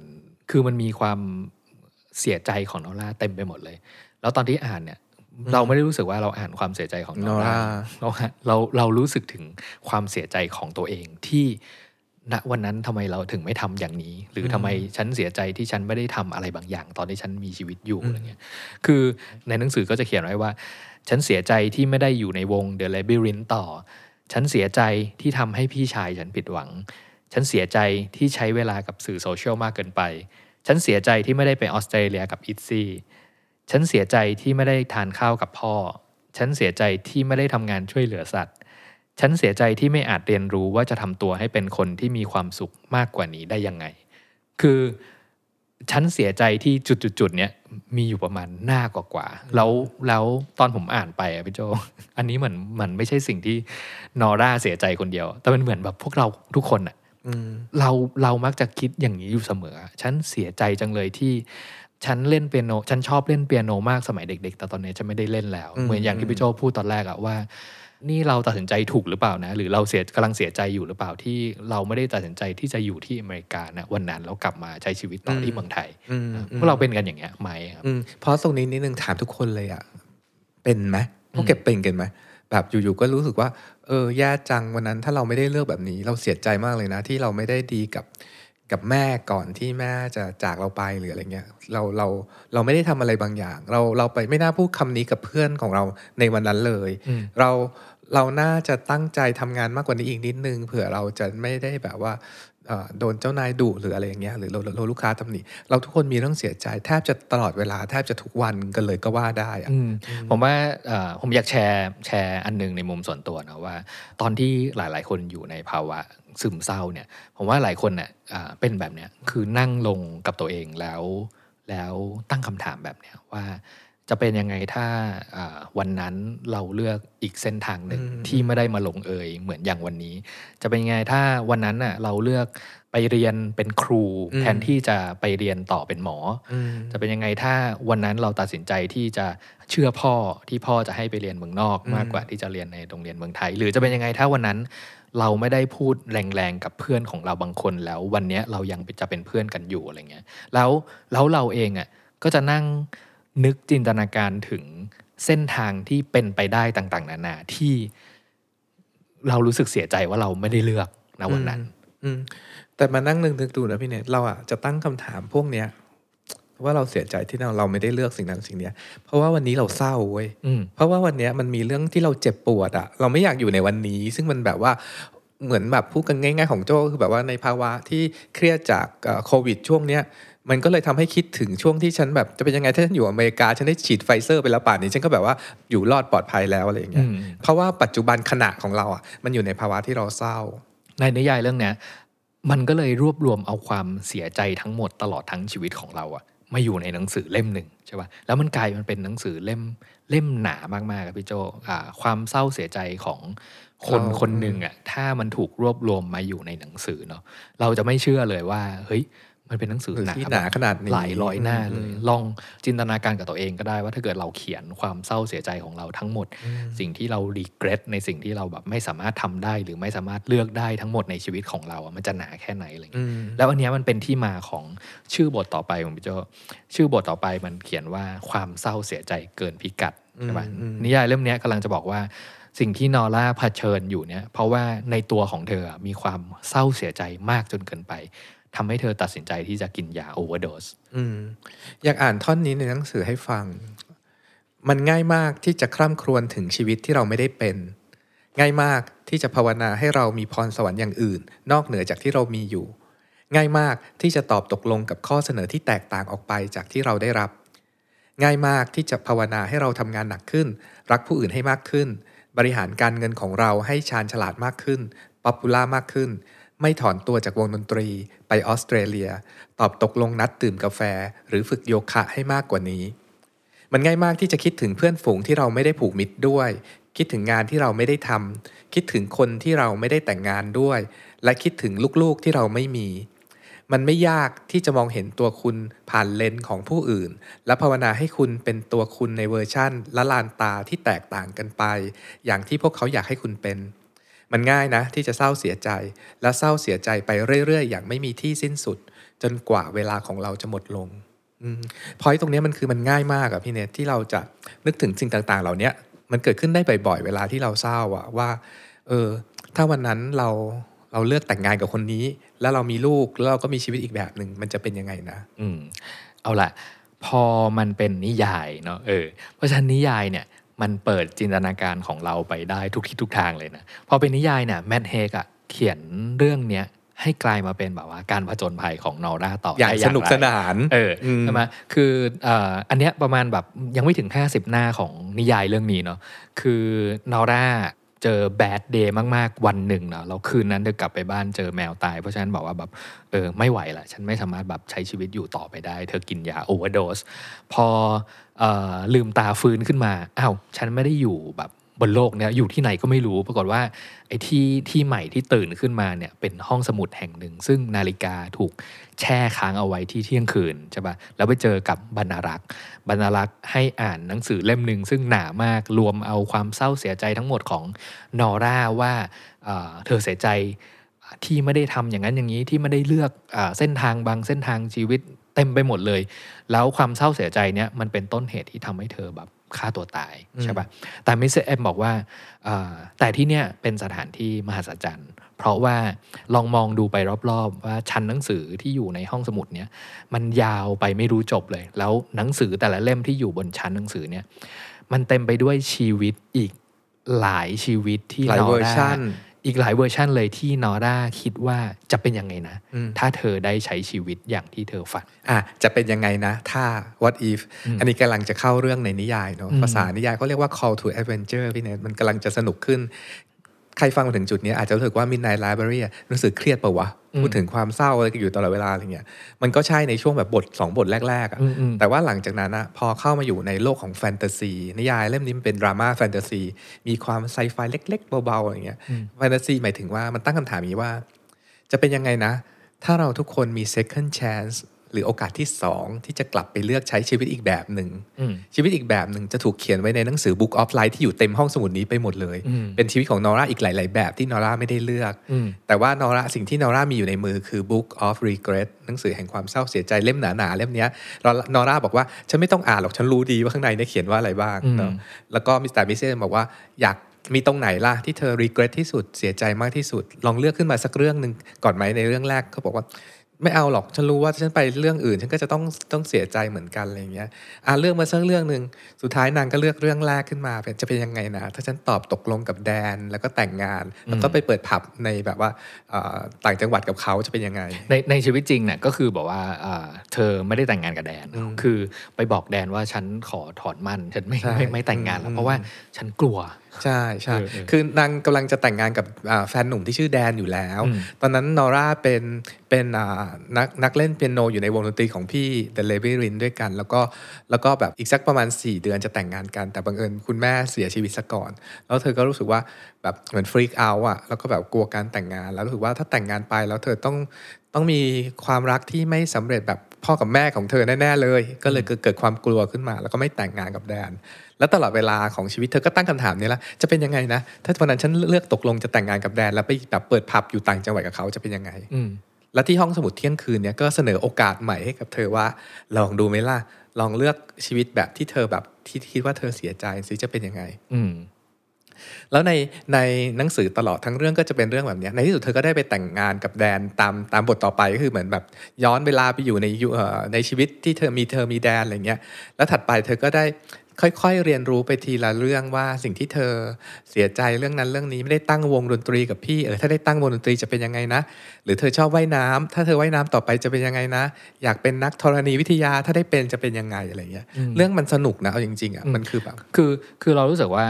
คือมันมีความเสียใจของนอร่าเต็มไปหมดเลย แล้วตอนที่อ่านเนี่ยเราไม่ได้รู้สึกว่าเราอ่านความเสียใจของนอร่านอร่าเราเราเรารู้สึกถึงความเสียใจของตัวเองที่ ณวันนั้นทำไมเราถึงไม่ทำอย่างนี้ หรือทำไมฉันเสียใจที่ฉันไม่ได้ทำอะไรบางอย่าง ตอนที่ฉันมีชีวิตอยู่อะไรเงี้ยคือในหนังสือก็จะเขียนไว้ว่า ฉันเสียใจที่ไม่ได้อยู่ในวง The Labyrinth ต่อ ฉันเสียใจที่ทำให้พี่ชายฉันผิดหวัง ฉันเสียใจที่ใช้เวลากับสื่อโซเชียลมากเกินไป ฉันเสียใจที่ไม่ได้ไปออสเตรเลียกับอิตซี่ฉันเสียใจที่ไม่ได้ทานข้าวกับพ่อ ฉันเสียใจที่ไม่ได้ทำงานช่วยเหลือสัตว์ ฉันเสียใจที่ไม่อาจเรียนรู้ว่าจะทำตัวให้เป็นคนที่มีความสุขมากกว่านี้ได้ยังไง คือฉันเสียใจที่จุดๆๆเนี้ยมีอยู่ประมาณหน้ากว่าๆแล้วแล้วตอนผมอ่านไปอะพี่โจ อันนี้เหมือนมันไม่ใช่สิ่งที่นอร่าเสียใจคนเดียว แต่มันเหมือนแบบพวกเราทุกคนอะอืมเราเรามักจะคิดอย่างนี้อยู่เสมอ ฉันเสียใจจังเลยที่ ฉันเล่นเปียโน ฉันชอบเล่นเปียโนมากสมัยเด็ก ๆ แต่ตอนนี้ฉันไม่ได้เล่นแล้วอืมเหมือนอย่างที่พี่โจพูดตอนแรกอะว่า นี่เราตัดสินใจถูกหรือเปล่านะ หรือเราเสียกำลังเสียใจอยู่หรือเปล่าที่เราไม่ได้ตัดสินใจที่จะอยู่ที่อเมริกานะวันนั้นแล้วกลับมาใช้ชีวิตต่อที่เมืองไทยอืมพวกเราเป็นกันอย่างเงี้ยไหมครับอืมเพราะตรงนี้นิดนึงถามทุกคนเลยอะเป็นไหมพวกเก็บเป็นกันไหมแบบอยู่ๆก็รู้สึกว่า เออแย่จังวันนั้นถ้าเราไม่ได้เลือกแบบนี้ เราเสียใจมากเลยนะ ที่เราไม่ได้ดีกับ กับแม่ก่อนที่แม่จะจากเราไปหรืออะไรเงี้ยเราเราเราไม่ได้ทำอะไรบางอย่าง เราเราไปไม่น่าพูดคำนี้กับเพื่อนของเราในวันนั้นเลยอืมเราเราน่าจะตั้งใจทำงานมากกว่านี้อีกนิดนึงเผื่อเราจะไม่ได้แบบว่าเอ่อโดนเจ้านายดุหรืออะไรอย่างเงี้ยหรือเราเราลูกค้าตำหนิเราทุกคนมีเรื่องเสียใจแทบจะตลอดเวลาแทบจะทุกวันกันเลยก็ว่าได้อะอืมผมว่าเอ่อผมอยากแชร์แชร์อันหนึงในมุมส่วนตัวนะว่า ตอนที่หลาย ๆ คนอยู่ในภาวะซึมเศร้าเนี่ย ผมว่าหลายคนเนี่ยอ่าเป็นแบบเนี้ยคือนั่งลงกับตัวเองแล้ว แล้วตั้งคำถามแบบเนี้ยว่าจะเป็นยังไงถ้าอ่าวันนั้นเราเลือกอีกเส้นทางหนึ่งอืมที่ไม่ได้มาลงเอยเหมือนอย่างวันนี้ จะเป็นยังไงถ้าวันนั้นน่ะเราเลือกไปเรียนเป็นครูแทนที่จะไปเรียนต่อเป็นหมออืมจะเป็นยังไงถ้าวันนั้นเราตัดสินใจที่จะเชื่อพ่อที่พ่อจะให้ไปเรียนเมืองนอกอืมมากกว่าที่จะเรียนในโรงเรียนเมืองไทย หรือจะเป็นยังไงถ้าวันนั้น เราไม่ได้พูดแรงๆกับเพื่อนของเราบางคนแล้ว วันนี้เรายังจะเป็นเพื่อนกันอยู่อะไรเงี้ยแล้วแล้วเราเองอะก็จะนั่งนึกจินตนาการถึงเส้นทางที่เป็นไปได้ต่าง ๆ นานาที่เรารู้สึกเสียใจว่าเราไม่ได้เลือกณวันนั้นอืแต่มานั่งนึกนึกดูนะพี่เนทเราอะจะตั้งคำถามพวกเนี้ย ว่าเราเสียใจที่เราเราไม่ได้เลือกสิ่งนั้นสิ่งเนี้ยเพราะว่าวันนี้เราเศร้าเว้ยอืมเพราะว่าวันเนี้ยมันมีเรื่องที่เราเจ็บปวดอะเราไม่อยากอยู่ในวันนี้ ซึ่งมันแบบว่าเหมือนแบบพูดกันง่าย ๆ ของโจ้ก็คือแบบว่าในภาวะที่เครียดจากเอ่อโควิดช่วงเนี้ยมันก็เลยทำให้คิดถึงช่วงที่ฉันแบบจะเป็นยังไงถ้าฉันอยู่อเมริกา ฉันได้ฉีดไฟเซอร์ไปแล้วป่านนี้ฉันก็แบบว่าอยู่รอดปลอดภัยแล้วอะไรอย่างเงี้ยอืมเพราะว่าปัจจุบันขณะของเราอะมันอยู่ในภาวะที่เราเศร้า ในนิยายเรื่องเนี้ยมันก็เลยรวบรวมเอาความเสียใจทั้งหมดตลอดทั้งชีวิตของเราอะ มาอยู่ในหนังสือเล่มหนึ่งใช่ปะแล้วมันกลายมันเป็นหนังสือเล่มเล่มหนามากๆครับพี่โจอ่าความเศร้าเสียใจของคนเราคนหนึ่งอะถ้ามันถูกรวบรวมมาอยู่ในหนังสือเนาะเราจะไม่เชื่อเลยว่าเฮ้ย มันเป็นหนังสือหรือหนาที่หนาขนาดนี้หลายร้อยหน้าเลยอืมลองจินตนาการกับตัวเองก็ได้ว่าถ้าเกิดเราเขียนความเศร้าเสียใจของเราทั้งหมด สิ่งที่เรารีเกรสในสิ่งที่เราแบบไม่สามารถทำได้ หรือไม่สามารถเลือกได้ทั้งหมดในชีวิตของเราอะมันจะหนาแค่ไหนอะไรอย่างอืเงี้ยมแล้วอันเนี้ยมันเป็นที่มาของชื่อบทต่อไปของพี่โจชื่อบทต่อไปมันเขียนว่าความเศร้าเสียใจเกินพิกัดใช่ปะอืมอืมนิยายเล่มเนี้ยกำลังจะบอกว่าสิ่งที่นอร่าเผชิญอยู่เนี่ยเพราะว่าในตัวของเธออะมีความเศร้าเสียใจมากจนเกินไป ทำให้เธอตัดสินใจที่จะกินยาโอเวอร์โดสอยากอ่านท่อนนี้ในหนังสือให้ฟัง มันง่ายมากที่จะคร่ำครวญถึงชีวิตที่เราไม่ได้เป็น ง่ายมากที่จะภาวนาให้เรามีพรสวรรค์อย่างอื่น นอกเหนือจากที่เรามีอยู่ ง่ายมากที่จะตอบตกลงกับข้อเสนอที่แตกต่างออกไปจากที่เราได้รับ ง่ายมากที่จะภาวนาให้เราทำงานหนักขึ้น รักผู้อื่นให้มากขึ้น บริหารการเงินของเราให้ชาญฉลาดมากขึ้น popular มากขึ้น ไม่ถอนตัวจากวงดนตรีไปออสเตรเลีย ตอบตกลงนัดดื่มกาแฟ หรือฝึกโยคะให้มากกว่านี้ มันง่ายมากที่จะคิดถึงเพื่อนฝูงที่เราไม่ได้ผูกมิตรด้วย คิดถึงงานที่เราไม่ได้ทำคิดถึงคนที่เราไม่ได้แต่งงานด้วย และคิดถึงลูกๆที่เราไม่มี มันไม่ยากที่จะมองเห็นตัวคุณผ่านเลนส์ของผู้อื่น และภาวนาให้คุณเป็นตัวคุณในเวอร์ชั่น ละลานตาที่แตกต่างกันไป อย่างที่พวกเขาอยากให้คุณเป็น มันง่ายนะ ที่จะเศร้าเสียใจ และเศร้าเสียใจไปเรื่อยๆ อย่างไม่มีที่สิ้นสุด จนกว่าเวลาของเราจะหมดลงพอยตรงนี้มันคือมันง่ายมากอะพี่เนทที่เราจะนึกถึงสิ่งต่างๆ เหล่านี้มันเกิดขึ้นได้บ่อยๆ เวลาที่เราเศร้าอะว่า เออ ถ้าวันนั้นเราเราเลือกแต่งงานกับคนนี้ แล้วเรามีลูกแล้วเราก็มีชีวิตอีกแบบหนึ่งมันจะเป็นยังไงนะ อืม เอาละพอมันเป็นนิยายเนาะเออเพราะฉะนั้นนิยายเนี่ย มันเปิดจินตนาการของเราไปได้ทุกทิศทุกทางเลยนะพอเป็นนิยายเนี่ยแมทเฮกอะเขียนเรื่องเนี้ยให้กลายมาเป็นแบบว่าการผจญภัยของนอร่าต่ออย่างได้สนุกไรสนาน เอออมใช่ไหมคือเอ่ออันเนี้ยประมาณแบบยังไม่ถึง 50 หน้าของนิยายเรื่องนี้เนาะคือนอร่าเจอแบดเดย์มากๆ วันหนึ่งเนาะเราคืนนั้นเธอกลับไปบ้านเจอแมวตาย เพราะฉะนั้นบอกว่าแบบเออไม่ไหวละฉันไม่สามารถแบบใช้ชีวิตอยู่ต่อไปได้ เธอกินยาโอเวอร์โดสพอเอ่อ ลืมตาฟื้นขึ้นมาอ้าวฉันไม่ได้อยู่แบบบนโลกเนี้ยอยู่ที่ไหนก็ไม่รู้ ปรากฏว่าไอ้ที่ที่ใหม่ที่ตื่นขึ้นมาเนี่ยเป็นห้องสมุดแห่งหนึ่ง ซึ่งนาฬิกาถูกแช่ค้างเอาไว้ที่เที่ยงคืนใช่ปะแล้วไปเจอกับบรรณารักษ์บรรณารักษ์ให้อ่านหนังสือเล่มหนึ่งซึ่งหนามากรวมเอาความเศร้าเสียใจทั้งหมดของนอร่าว่าเธอเสียใจที่ไม่ได้ทำอย่างนั้นอย่างนี้ที่ไม่ได้เลือกอเส้นทางบางเส้นทางชีวิต เต็มไปหมดเลย แล้วความเศร้าเสียใจเนี้ยมันเป็นต้นเหตุที่ทำให้เธอแบบฆ่าตัวตายใช่ปะแต่มิสเตอร์เอ็มบอกว่าอ่าแต่ที่เนี้ยเป็นสถานที่มหัศจรรย์ เพราะว่าลองมองดูไปรอบๆ ว่าชั้นหนังสือที่อยู่ในห้องสมุดเนี้ยมันยาวไปไม่รู้จบเลย แล้วหนังสือแต่ละเล่มที่อยู่บนชั้นหนังสือเนี้ยมันเต็มไปด้วยชีวิตอีกหลายชีวิตที่หลายนอร่าเวอร์ชัน อีกหลายเวอร์ชันเลยที่นอร่าคิดว่าจะเป็นยังไงนะอืมถ้าเธอได้ใช้ชีวิตอย่างที่เธอฝันอะจะเป็นยังไงนะ ถ้า what if อันนี้กำลังจะเข้าเรื่องในนิยายเนาะอืมภาษานิยายเขาเรียกว่า call to adventure พี่เนทมันกำลังจะสนุกขึ้น ใครฟังมาถึงจุดนี้อาจจะรู้สึกว่า midnight library อะรู้สึกเครียดปะวะ พูดถึงความเศร้าอะไรอยู่ตลอดเวลาอะไรเงี้ยมันก็ใช่ในช่วงแบบบทสองบทแรกๆอะอืมอืมแต่ว่าหลังจากนั้นอะพอเข้ามาอยู่ในโลกของแฟนตาซีนิยายเล่มนี้มันเป็นดราม่าแฟนตาซีมีความไซไฟเล็ก ๆ เบาๆอะไรเงี้ยแฟนตาซีหมายถึงว่ามันตั้งคำถามอย่างนี้ว่า จะเป็นยังไงนะ ถ้าเราทุกคนมี second chance หรือโอกาสที่สองที่จะกลับไปเลือกใช้ชีวิตอีกแบบหนึ่งอืมชีวิตอีกแบบหนึ่งจะถูกเขียนไว้ในหนังสือ Book of Life ที่อยู่เต็มห้องสมุดนี้ไปหมดเลยอืมเป็นชีวิตของนอร่าอีกหลาย ๆ แบบที่นอร่าไม่ได้เลือกอืมแต่ว่านอร่าสิ่งที่นอร่ามีอยู่ในมือคือ Book of Regret หนังสือแห่งความเศร้าเสียใจเล่มหนา ๆ เล่มเนี้ยนอร่าบอกว่าฉันไม่ต้องอ่านหรอกฉันรู้ดีว่าข้างในเนี่ยเขียนว่าอะไรบ้างเนาะแล้วก็มิสเตอร์ Mrs. Elm บอกว่าอยากมีตรงไหนล่ะที่เธอ regret ที่สุดเสียใจมากที่สุด ลองเลือกขึ้นมาสักเรื่องหนึ่งก่อนไหมในเรื่องแรกเขาบอกว่า ไม่เอาหรอกฉันรู้ว่าถ้าฉันไปเรื่องอื่น ฉันก็จะต้องต้องเสียใจเหมือนกันอะไรอย่างเงี้ยอ่าเรื่องมาสักเรื่องหนึ่งสุดท้ายนางก็เลือกเรื่องแรกขึ้นมาเป็นจะเป็นยังไงนะ ถ้าฉันตอบตกลงกับแดนแล้วก็แต่งงาน แล้วก็ไปเปิดผับในแบบว่าเอ่อต่างจังหวัดกับเขาจะเป็นยังไง ในในชีวิตจริงเนี่ยก็คือบอกว่าอ่าเธอไม่ได้แต่งงานกับแดน คือไปบอกแดนว่าฉันขอถอนมั่นฉันไม่ใช่ไม่ไม่แต่งงานแล้วอืมเพราะว่าฉันกลัว ใช่ใช่เออเออคือนางกำลังจะแต่งงานกับอ่าแฟนหนุ่มที่ชื่อแดนอยู่แล้วอืมตอนนั้นนอร่าเป็นเป็นอ่านักนักเล่นเปียโนอยู่ในวงดนตรีของพี่ The l a b y r i n ด้วยกัน แล้วก็แล้วก็แบบอีกสักประมาณ 4 เดือนจะแต่งงานกัน แต่บังเอิญคุณแม่เสียชีวิตซะก่อน แล้วเธอก็รู้สึกว่าแบบเหมือนฟรีกเอาอะแล้วก็แบบกลัวการแต่งงาน แล้วรู้สึกว่าถ้าแต่งงานไปแล้วเธอต้องต้องมีความรักที่ไม่สำเร็จแบบ พ่อกับแม่ของเธอแน่ๆเลย ก็เลยเกิดเกิดความกลัวขึ้นมา แล้วก็ไม่แต่งงานกับแดน แล้วตลอดเวลาของชีวิตเธอก็ตั้งคำถามนี้ละจะเป็นยังไงนะถ้าวันนั้นฉันเลือกตกลงจะแต่งงานกับแดน แล้วไปแบบเปิดผับอยู่ต่างจังหวัดกับเขาจะเป็นยังไงอืมแล้วที่ห้องสมุดเที่ยงคืนเนี่ยก็เสนอโอกาสใหม่ให้กับเธอว่า ลองดูไหมล่ะลองเลือกชีวิตแบบที่เธอแบบที่คิดว่าเธอเสียใจสิจะเป็นยังไง อืม แล้วในในหนังสือตลอดทั้งเรื่องก็จะเป็นเรื่องแบบเนี้ยในที่สุดเธอก็ได้ไปแต่งงานกับแดนตามตามบทต่อไปก็คือเหมือนแบบย้อนเวลาไปอยู่ในยุเอ่อในชีวิตที่เธอมีเธอมีแดนอะไรเงี้ยแล้วถัดไปเธอก็ได้ค่อยๆ เรียนรู้ไปทีละเรื่องว่าสิ่งที่เธอเสียใจเรื่องนั้นเรื่องนี้ไม่ได้ตั้งวงดนตรีกับพี่เออถ้าได้ตั้งวงดนตรีจะเป็นยังไงนะ หรือเธอชอบว่ายน้ำถ้าเธอว่ายน้ำต่อไปจะเป็นยังไงนะ อยากเป็นนักธรณีวิทยาถ้าได้เป็นจะเป็นยังไงอะไรเงี้ยเรื่องมันสนุกนะเอาจริงๆอะมันคือแบบคือคือเรารู้สึกว่า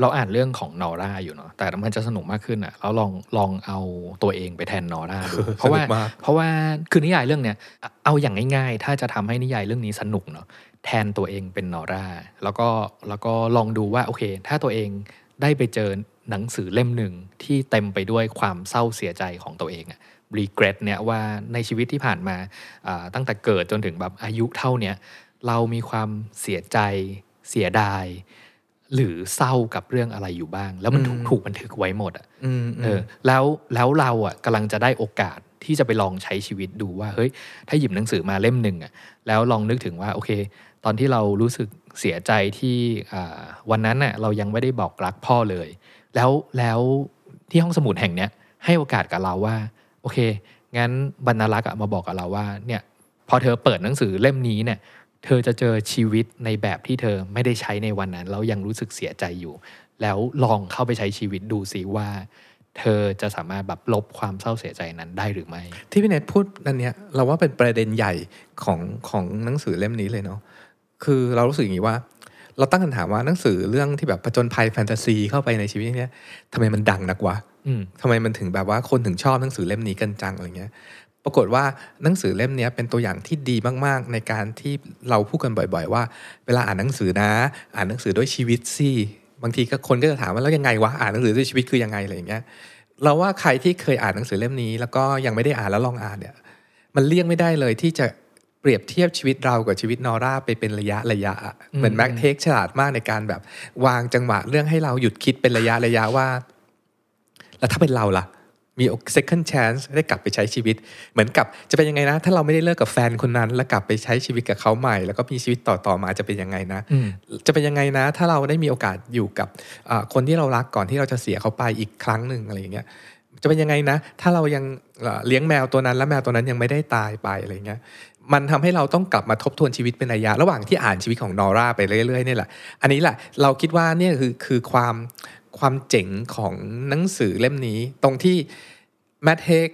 เราอ่านเรื่องของนอร่าอยู่เนาะแต่มันจะสนุกมากขึ้นอะเราลองลองเอาตัวเองไปแทนนอร่าดูเพราะว่าสนุกมากเพราะว่าคือนิยายเรื่องเนี้ยเอาเอาอย่างง่ายๆ ถ้าจะทำให้นิยายเรื่องนี้สนุกเนาะแทนตัวเองเป็นนอร่าแล้วก็แล้วก็ลองดูว่าโอเค ถ้าตัวเองได้ไปเจอหนังสือเล่มหนึ่งที่เต็มไปด้วยความเศร้าเสียใจของตัวเองอะ regret เนี่ยว่าในชีวิตที่ผ่านมาอ่าตั้งแต่เกิดจนถึงแบบอายุเท่าเนี้ยเรามีความเสียใจเสียดาย หรือเศร้ากับเรื่องอะไรอยู่บ้าง แล้วมันถูกอืมถูกบันทึกไว้หมดอะอืมเออแล้วแล้วเราอะกำลังจะได้โอกาสที่จะไปลองใช้ชีวิตดูว่าเฮ้ยถ้าหยิบหนังสือมาเล่มหนึ่งอะแล้วลองนึกถึงว่าโอเค ตอนที่เรารู้สึกเสียใจที่อ่าวันนั้นน่ะเรายังไม่ได้บอกรักพ่อเลย แล้วแล้วที่ห้องสมุดแห่งเนี้ยให้โอกาสกับเราว่า โอเค งั้นบรรณารักษ์อะมาบอกกับเราว่าเนี่ยพอเธอเปิดหนังสือเล่มนี้เนี่ย เธอจะเจอชีวิตในแบบที่เธอไม่ได้ใช้ในวันนั้น แล้วยังรู้สึกเสียใจอยู่ แล้วลองเข้าไปใช้ชีวิตดูซิว่า เธอจะสามารถแบบลบความเศร้าเสียใจนั้นได้หรือไม่ ที่พี่เนทพูดอันเนี้ยเราว่าเป็นประเด็นใหญ่ของของหนังสือเล่มนี้เลยเนาะคือเรารู้สึกอย่างนี้ว่า เราตั้งคำถามว่าหนังสือเรื่องที่แบบผจญภัยแฟนตาซีเข้าไปในชีวิตเนี้ยทำไมมันดังนักวะอืมทำไมมันถึงแบบว่าคนถึงชอบหนังสือเล่มนี้กันจังอะไรเงี้ย ปรากฏว่าหนังสือเล่มนี้เป็นตัวอย่างที่ดีมาก ๆ ในการที่เราพูดกันบ่อย ๆ ว่า เวลาอ่านหนังสือนะ อ่านหนังสือด้วยชีวิตสิบางทีก็คนก็จะถามว่าแล้วยังไงวะอ่านหนังสือด้วยชีวิตคือยังไงอะไรอย่างเงี้ยเราว่าใครที่เคยอ่านหนังสือเล่มนี้ แล้วก็ยังไม่ได้อ่านแล้วลองอ่านเนี่ยมันเลี่ยงไม่ได้เลยที่จะเปรียบเทียบชีวิตเรากับชีวิตนอร่าไปเป็นระยะระยะ เหมือนแม็กเทคฉลาดมากในการแบบ วางจังหวะเรื่องให้เราหยุดคิดเป็นระยะระยะว่า แล้วถ้าเป็นเราล่ะ มี second chance ได้กลับไปใช้ชีวิต เหมือนกับจะเป็นยังไงนะ ถ้าเราไม่ได้เลิกกับแฟนคนนั้น แล้วกลับไปใช้ชีวิตกับเขาใหม่ แล้วก็มีชีวิตต่อต่อมาจะเป็นยังไงนะอืมจะเป็นยังไงนะ ถ้าเราได้มีโอกาสอยู่กับอ่าคนที่เรารักก่อนที่เราจะเสียเขาไปอีกครั้งหนึ่งอะไรอย่างเงี้ยจะเป็นยังไงนะ ถ้าเรายังเอ่อเลี้ยงแมวตัวนั้น แล้วแมวตัวนั้นยังไม่ได้ตายไปอะไรเงี้ยมันทำให้เราต้องกลับมาทบทวนชีวิตเป็นระยะ ระหว่างที่อ่านชีวิตของนอร่าไปเรื่อยๆนี่แหละ อันนี้แหละเราคิดว่าเนี่ยคือคือความ ความเจ๋งของหนังสือเล่มนี้ ตรงที่แมทเฮก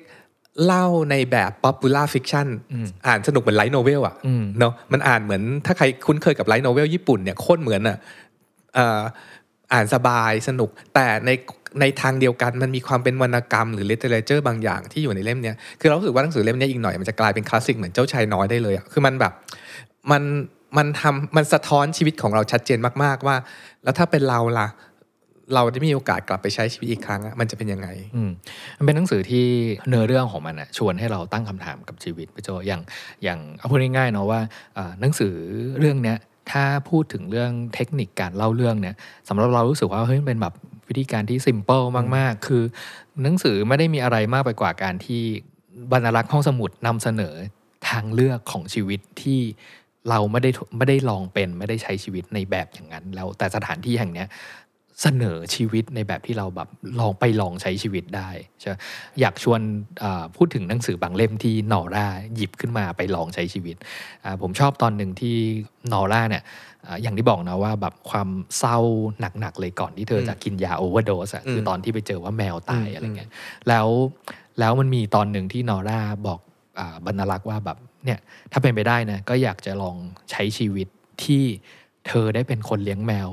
เล่าในแบบ popular fiction อืมอ่านสนุกเหมือนไลท์โนเวลอะอืมเนาะมันอ่านเหมือนถ้าใครคุ้นเคยกับไลท์โนเวลญี่ปุ่นเนี่ยโคตรเหมือนอะเอ่ออ่านสบายสนุก แต่ในในทางเดียวกันมันมีความเป็นวรรณกรรมหรือ literature บางอย่างที่อยู่ในเล่มเนี้ยคือเรารู้สึกว่าหนังสือเล่มเนี้ยอีกหน่อยมันจะกลายเป็นคลาสสิกเหมือนเจ้าชายน้อยได้เลยอะคือมันแบบมันมันทำมันสะท้อนชีวิตของเราชัดเจนมาก ๆว่า แล้วถ้าเป็นเราล่ะ เราได้มีโอกาสกลับไปใช้ชีวิตอีกครั้งอะมันจะเป็นยังไงอืมมันเป็นหนังสือที่เนื้อเรื่องของมันอะชวนให้เราตั้งคำถามกับชีวิตพี่โจอย่างอย่างเอาพูดง่ายๆเนาะว่าอ่าหนังสือเรื่องเนี้ยถ้าพูดถึงเรื่องเทคนิคการเล่าเรื่องเนี่ยสำหรับเรารู้สึกว่าเฮ้ยมันเป็นแบบวิธีการที่ซิมเ l ิลมาก ๆ คือ หนังสือไม่ได้มีอะไรมากไปกว่าการที่บรรลักษ์ห้องสมุดนำเสนอทางเลือกของชีวิตที่เราไม่ได้ไม่ได้ลองเป็นไม่ได้ใช้ชีวิตในแบบอย่างนั้นแล้วแต่สถานที่แห่งเนี้ย เสนอชีวิตในแบบที่เราแบบลองไปลองใช้ชีวิตได้ใช่ไหมอยากชวนอ่าพูดถึงหนังสือบางเล่มที่นอร่าหยิบขึ้นมาไปลองใช้ชีวิตอ่าผมชอบตอนหนึ่งที่นอร่าเนี่ยอ่าอย่างที่บอกนะว่าแบบความเศร้าหนักๆเลยก่อนที่เธอจะกินยาโอเวอร์โดสอะคือตอนที่ไปเจอว่าแมวตายอืมอะไรเงี้ยแล้วแล้วมันมีตอนหนึ่งที่นอร่าบอกอ่าบรรลักษ์ว่าแบบเนี่ยถ้าเป็นไปได้นะก็อยากจะลองใช้ชีวิตที่เธอได้เป็นคนเลี้ยงแมว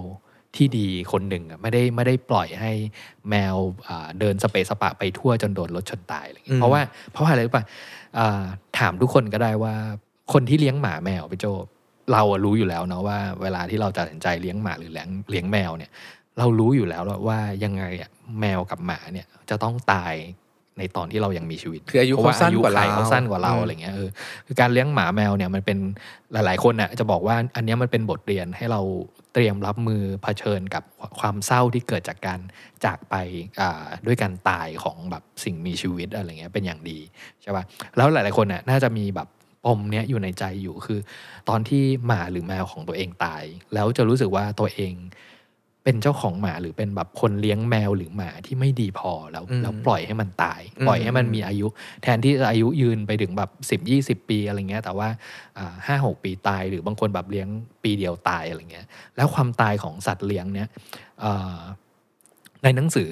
ที่ดีคนหนึ่งอะไม่ได้ไม่ได้ปล่อยให้แมวอ่าเดินสเปซสปะไปทั่วจนโดนรถชนตายอะไรอย่างเงี้อืยมเพราะว่าเพราะว่าอะไรรู้ป่ะอ่าถามทุกคนก็ได้ว่าคนที่เลี้ยงหมาแมวพี่โจเราอะรู้อยู่แล้วเนาะว่า เวลาที่เราตัดสินใจเลี้ยงหมาหรือเลี้ยงเลี้ยงแมวเนี่ย เรารู้อยู่แล้วว่ายังไงอะแมวกับหมาเนี่ยจะต้องตายในตอนที่เรายังมีชีวิตคืออายุพระเขาสั้นกว่าไขเราเขาสั้นกว่าเราอืมอะไรเงี้ยเออคือการเลี้ยงหมาแมวเนี่ยมันเป็นหลาย ๆ คนน่ะจะบอกว่าอันเนี้ยมันเป็นบทเรียนให้เรา เตรียมรับมือเผชิญกับความเศร้าที่เกิดจากการจากไปด้วยการตายของแบบสิ่งมีชีวิตอะไรเงี้ยเป็นอย่างดีใช่ป่ะแล้วหลายๆคนน่ะน่าจะมีแบบปมเนี้ยอยู่ในใจอยู่คือ ตอนที่หมาหรือแมวของตัวเองตาย แล้วจะรู้สึกว่าตัวเอง เป็นเจ้าของหมาหรือเป็นแบบคนเลี้ยงแมวหรือหมาที่ไม่ดีพอแล้วอืมแล้วปล่อยให้มันตายอืมปล่อยให้มันมีอายุ แทนที่จะอายุยืนไปถึงแบบสิบยี่สิบปีอะไรเงี้ย แต่ว่าห้าหกปีตายหรือบางคนแบบเลี้ยงปีเดียวตายอะไรเงี้ย แล้วความตายของสัตว์เลี้ยงเนี้ยเอ่อในหนังสือ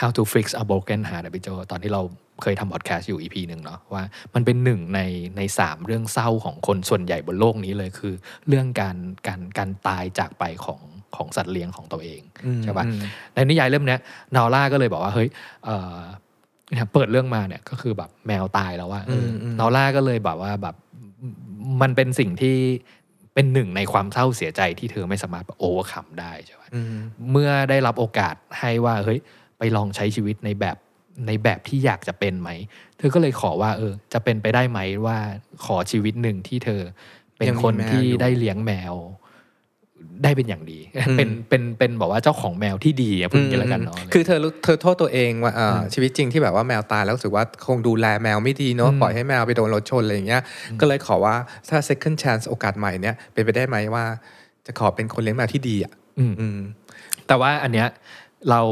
How to Fix a Broken Heart อะพี่โจตอนที่เราเคยทำพอดแคสต์อยู่ EP หนึ่งเนาะว่ามันเป็นหนึ่งในในสามเรื่องเศร้าของคนส่วนใหญ่บนโลกนี้เลยคือ เรื่องการการการตายจากไปของ ของสัตว์เลี้ยงของตัวเองใช่ปะอืมในนิยายเล่มเนี้ยนอร่าก็เลยบอกว่าเฮ้ยเอ่อเนี่ยเปิดเรื่องมาเนี่ยก็คือแบบแมวตายแล้วว่าอืมอืมนอร่าก็เลยแบบว่าแบบมันเป็นสิ่งที่เป็นหนึ่งในความเศร้าเสียใจที่เธอไม่สามารถโอเวอร์คัมได้ใช่ปะอืมเมื่อได้รับโอกาสให้ว่าเฮ้ยไปลองใช้ชีวิตในแบบในแบบที่อยากจะเป็นไหม เธอก็เลยขอว่า เออ จะเป็นไปได้ไหมว่าขอชีวิตหนึ่งที่เธอเป็นยังมีคนแมวที่อยู่ได้เลี้ยงแมว ได้เป็นอย่างดีอืมเป็นเป็นเป็นบอกว่าเจ้าของแมวที่ดีอะพูดอย่างนี้แล้วกันเนาะคือเธอรู้เธอโทษตัวเองว่าเอ่ออชีวิตจริงที่แบบว่าแมวตายแล้วรู้สึกว่าคงดูแลแมวไม่ดีเนาะอืมปล่อยให้แมวไปโดนรถชนอะไรอย่างเงี้ยก็เลยขอว่าถ้า second chance โอกาสใหม่เนี้ยเป็นไปได้ไหมว่า จะขอเป็นคนเลี้ยงแมวที่ดีอะอืมอืมแต่ว่าอันเนี้ยเรา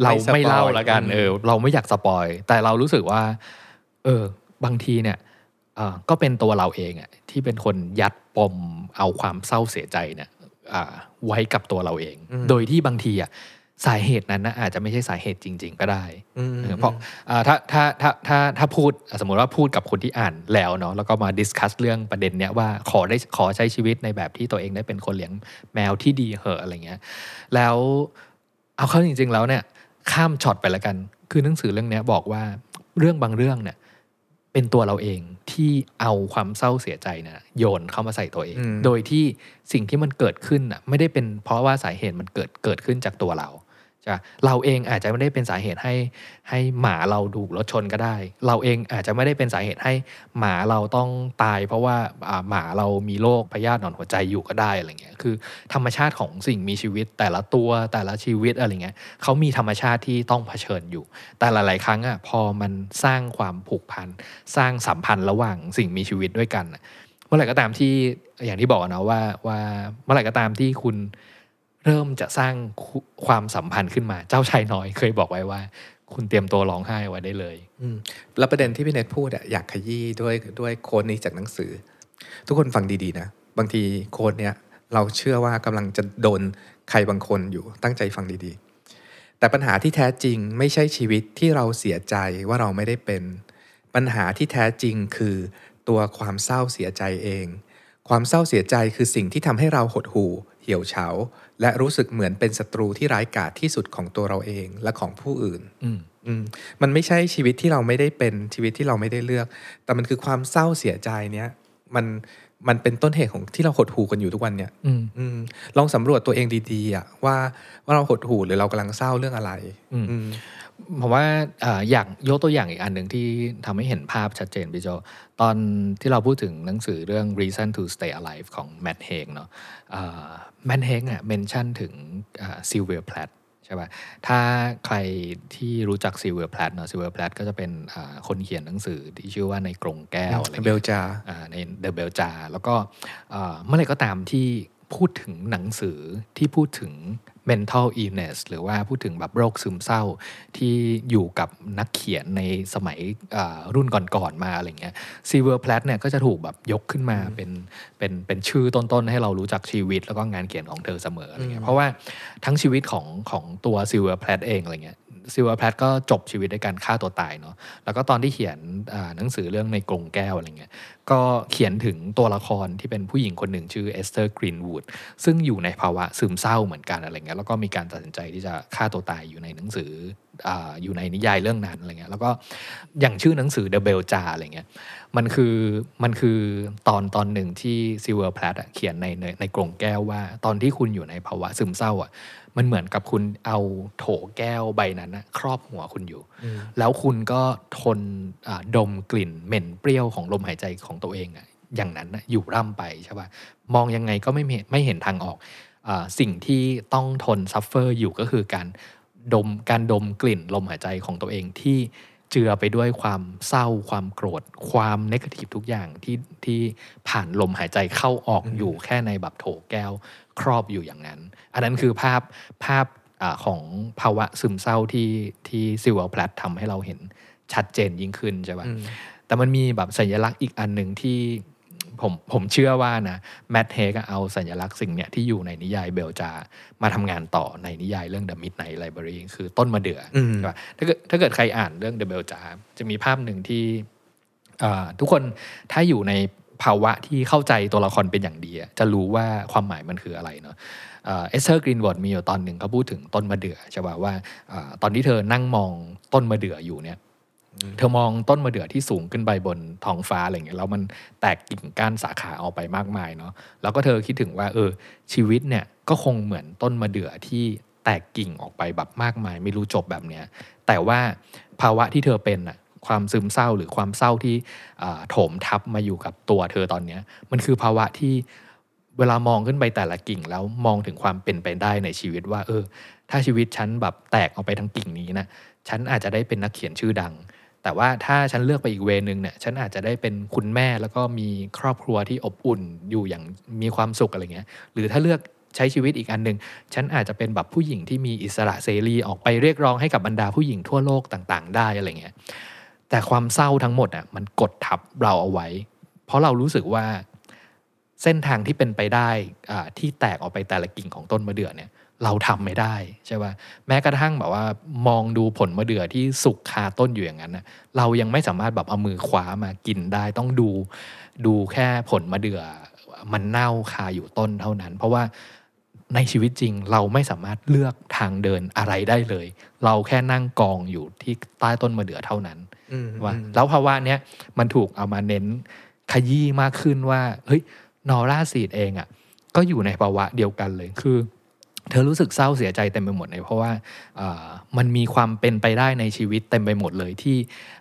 ไม่เราสปอยไม่เล่าแล้วกันอืมเออ เราไม่อยากสปอย แต่เรารู้สึกว่า เออ บางทีเนี่ยเออก็เป็นตัวเราเองอะที่เป็นคนยัดปมเอาความเศร้าเสียใจเนี่ยอ่า ไว้กับตัวเราเอง โดยที่บางทีอะสาเหตุนั้นนะอาจจะไม่ใช่สาเหตุจริง ๆ ก็ได้อืมเออเพราะอ่าถ้าถ้าถ้าถ้าถ้าพูดสมมติว่าพูดกับคนที่อ่านแล้วเนาะแล้วก็มาดิสคัสเรื่องประเด็นเนี้ยว่าขอได้ขอใช้ชีวิตในแบบที่ตัวเองได้เป็นคนเลี้ยงแมวที่ดีเหอะอะไรเงี้ย แล้วเอาเข้าจริง ๆ แล้วเนี่ยข้ามช็อตไปแล้วกัน คือหนังสือเรื่องเนี้ยบอกว่าเรื่องบางเรื่องเนี่ย เป็นตัวเราเองที่เอาความเศร้าเสียใจเนี่ยโยนเข้ามาใส่ตัวเองอืมโดยที่สิ่งที่มันเกิดขึ้นน่ะไม่ได้เป็นเพราะว่าสาเหตุมันเกิดเกิดขึ้นจากตัวเรา จะเราเองอาจจะไม่ได้เป็นสาเหตุให้ให้หมาเราถูรถชนก็ได้ เราเองอาจจะไม่ได้เป็นสาเหตุให้หมาเราต้องตาย เพราะว่าหมาเรามีโรคพยาธิหนอนหัวใจอยู่ก็ได้อะไรเงี้ยคือธรรมชาติของสิ่งมีชีวิตแต่ละตัวแต่ละชีวิตอะไรเงี้ยเขามีธรรมชาติที่ต้องเผชิญอยู่ แต่หลาย ๆ ครั้งอะพอมันสร้างความผูกพันสร้างสัมพันธ์ระหว่างสิ่งมีชีวิตด้วยกันเมื่อไหร่ก็ตามที่อย่างที่บอกนะว่าว่าเมื่อไหร่ก็ตามที่คุณ เริ่มจะสร้างความสัมพันธ์ขึ้นมา เจ้าชายน้อยเคยบอกไว้ว่า คุณเตรียมตัวร้องไห้ไว้ได้เลยแล้วประเด็นที่พี่เนทพูดอะอยากขยี้ด้วยด้วยโค้ดนี้จากหนังสือ ทุกคนฟังดีๆนะ บางทีโค้ดเนี้ยเราเชื่อว่ากำลังจะโดนใครบางคนอยู่ตั้งใจฟังดีๆ แต่ปัญหาที่แท้จริงไม่ใช่ชีวิตที่เราเสียใจว่าเราไม่ได้เป็น ปัญหาที่แท้จริงคือตัวความเศร้าเสียใจเอง ความเศร้าเสียใจคือสิ่งที่ทำให้เราหดหู่ เหี่ยวเฉา และรู้สึกเหมือนเป็นศัตรูที่ร้ายกาจที่สุดของตัวเราเองและของผู้อื่นอืมอืมมันไม่ใช่ชีวิตที่เราไม่ได้เป็นชีวิตที่เราไม่ได้เลือก แต่มันคือความเศร้าเสียใจเนี้ยมันมันเป็นต้นเหตุของที่เราหดหู่กันอยู่ทุกวันเนี่ยอืมอืมลองสำรวจตัวเองดีๆอะว่าว่าเราหดหู่หรือเรากำลังเศร้าเรื่องอะไรอืมอืม ผมว่าอ่าอย่างยกตัวอย่างอีกอันหนึ่งที่ทำให้เห็นภาพชัดเจนพี่โจตอนที่เราพูดถึงหนังสือเรื่อง Reason to Stay Alive ของ Matt Haig เนาะ Matt Haig อะ mention ถึง Sylvia Plath ใช่ป่ะถ้าใครที่รู้จัก Sylvia Plath เนาะ Sylvia Plath ก็จะเป็นอ่าคนเขียนหนังสือที่ชื่อว่าในกรงแก้วอะไรเงี้ย Bell Jar อ่าใน The Bell Jar แล้วก็อ่าเมื่อไหร่ก็ตามที่ พูดถึงหนังสือที่พูดถึง mental illness หรือว่าพูดถึงแบบโรคซึมเศร้าที่อยู่กับนักเขียนในสมัยอ่ารุ่นก่อนๆมาอะไรเงี้ย Sylvia Plath เนี่ยก็จะถูกแบบยกขึ้นมาเป็นเป็นเป็นชื่อต้นๆ ให้เรารู้จักชีวิตแล้วก็งานเขียนของเธอเสมออะไรเงี้ยเพราะว่าทั้งชีวิตของของตัว Sylvia Plath เองอะไรเงี้ย Sylvia Plath ก็จบชีวิตด้วยการฆ่าตัวตายเนาะแล้วก็ตอนที่เขียนหนังสือเรื่องในกรงแก้วอะไรเงี้ยก็เขียนถึงตัวละครที่เป็นผู้หญิงคนหนึ่งชื่อ Esther Greenwood ซึ่งอยู่ในภาวะซึมเศร้าเหมือนกันอะไรเงี้ยแล้วก็มีการตัดสินใจที่จะฆ่าตัวตายอยู่ในหนังสือออยู่ในนิยายเรื่องนั้นอะไรเงี้ยแล้วก็อย่างชื่อหนังสือ The Bell Jar อะไรเงี้ย มันคือมันคือตอนตอนหนึ่งที่ Sylvia Plath เขียนในในในกรงแก้วว่า ตอนที่คุณอยู่ในภาวะซึมเศร้าอะมันเหมือนกับคุณเอาโถแก้วใบนั้นนะครอบหัวคุณอยู่ แล้วคุณก็ทนอ่าดมกลิ่นเหม็นเปรี้ยวของลมหายใจของตัวเองอะอย่างนั้นนะอยู่ร่ำไปใช่ปะมองยังไงก็ไม่เห็นไม่เห็นทางออกอาสิ่งที่ต้องทน suffer อยู่ก็คือการดมการดมกลิ่นลมหายใจของตัวเองที่ เจือไปด้วยความเศร้าความโกรธ ความ negative ทุกอย่างที่ที่ผ่านลมหายใจเข้าออกอยู่แค่ในแบบโถแก้วครอบอยู่อย่างนั้น อันนั้นคือภาพภาพอาของภาวะซึมเศร้าที่ที่ Sylvia Plath ทำให้เราเห็นชัดเจนยิ่งขึ้นใช่ปะแต่มันมีแบบสัญลักษณ์อีกอันหนึ่งที่ ผมผมเชื่อว่านะ Matt Haig เอาสัญลักษณ์สิ่งเนี้ยที่อยู่ในนิยาย Bell Jar มาทำงานต่อในนิยายเรื่อง The Midnight Library คือต้นมะเดื่ออมใช่ปะถ้าเกิดถ้าเกิดใครอ่านเรื่อง The Bell Jar จะมีภาพหนึ่งที่อ่าทุกคนถ้าอยู่ในภาวะที่เข้าใจตัวละครเป็นอย่างดีอะจะรู้ว่าความหมายมันคืออะไรเนาะ Esther Greenwood มีอยู่ตอนหนึ่งเขาพูดถึงต้นมะเดื่อใช่ป่ะว่าอาตอนที่เธอนั่งมองต้นมะเดื่ออยู่เนี่ย เธอมองต้นมะเดื่อที่สูงขึ้นไปบนท้องฟ้าอะไรเงี้ยแล้วมันแตกกิ่งก้านสาขาออกไปมากมายเนาะแล้วก็เธอคิดถึงว่า เออ ชีวิตเนี่ยก็คงเหมือนต้นมะเดื่อที่แตกกิ่งออกไปแบบมากมาย ไม่รู้จบแบบเนี้ยแต่ว่าภาวะที่เธอเป็นอะความซึมเศร้าหรือความเศร้าที่โถมทับมาอยู่กับตัวเธอตอนเนี้ยมันคือภาวะที่เวลามองขึ้นไปแต่ละกิ่งแล้วมองถึงความเป็นไปได้ในชีวิตว่า เออ ถ้าชีวิตฉันแบบแตกออกไปทั้งกิ่งนี้นะฉันอาจจะได้เป็นนักเขียนชื่อดัง แต่ว่าถ้าฉันเลือกไปอีกเวนึงเนี่ยฉันอาจจะได้เป็นคุณแม่แล้วก็มีครอบครัวที่อบอุ่นอยู่อย่างมีความสุขอะไรเงี้ยหรือถ้าเลือกใช้ชีวิตอีกอันหนึ่งฉันอาจจะเป็นแบบผู้หญิงที่มีอิสระเสรีออกไปเรียกร้องให้กับบรรดาผู้หญิงทั่วโลกต่าง ๆ ได้อะไรเงี้ยแต่ความเศร้าทั้งหมดอะมันกดทับเราเอาไว้ เพราะเรารู้สึกว่าเส้นทางที่เป็นไปได้อ่าที่แตกออกไปแต่ละกิ่งของต้นมะเดื่อเนี่ย เราทำไม่ได้ใช่ป่ะแม้กระทั่งแบบว่ามองดูผลมะเดื่อที่สุกคาต้นอยู่อย่างนั้นนะเรายังไม่สามารถแบบเอามือคว้ามากินได้ต้องดู ดูแค่ผลมะเดื่อมันเน่าคาอยู่ต้นเท่านั้น เพราะว่าในชีวิตจริงเราไม่สามารถเลือกทางเดินอะไรได้เลย เราแค่นั่งกองอยู่ที่ใต้ต้นมะเดื่อเท่านั้นอืมว่าแล้วภาวะเนี้ยมันถูกเอามาเน้นขยี้มากขึ้นว่าเฮ้ยนอร่าซีดเองอะ่ะก็อยู่ในภาวะเดียวกันเลยคือ เธอรู้สึกเศร้าเสียใจเต็มไปหมดเลยเพราะว่าอ่ามันมีความเป็นไปได้ในชีวิตเต็มไปหมดเลยที่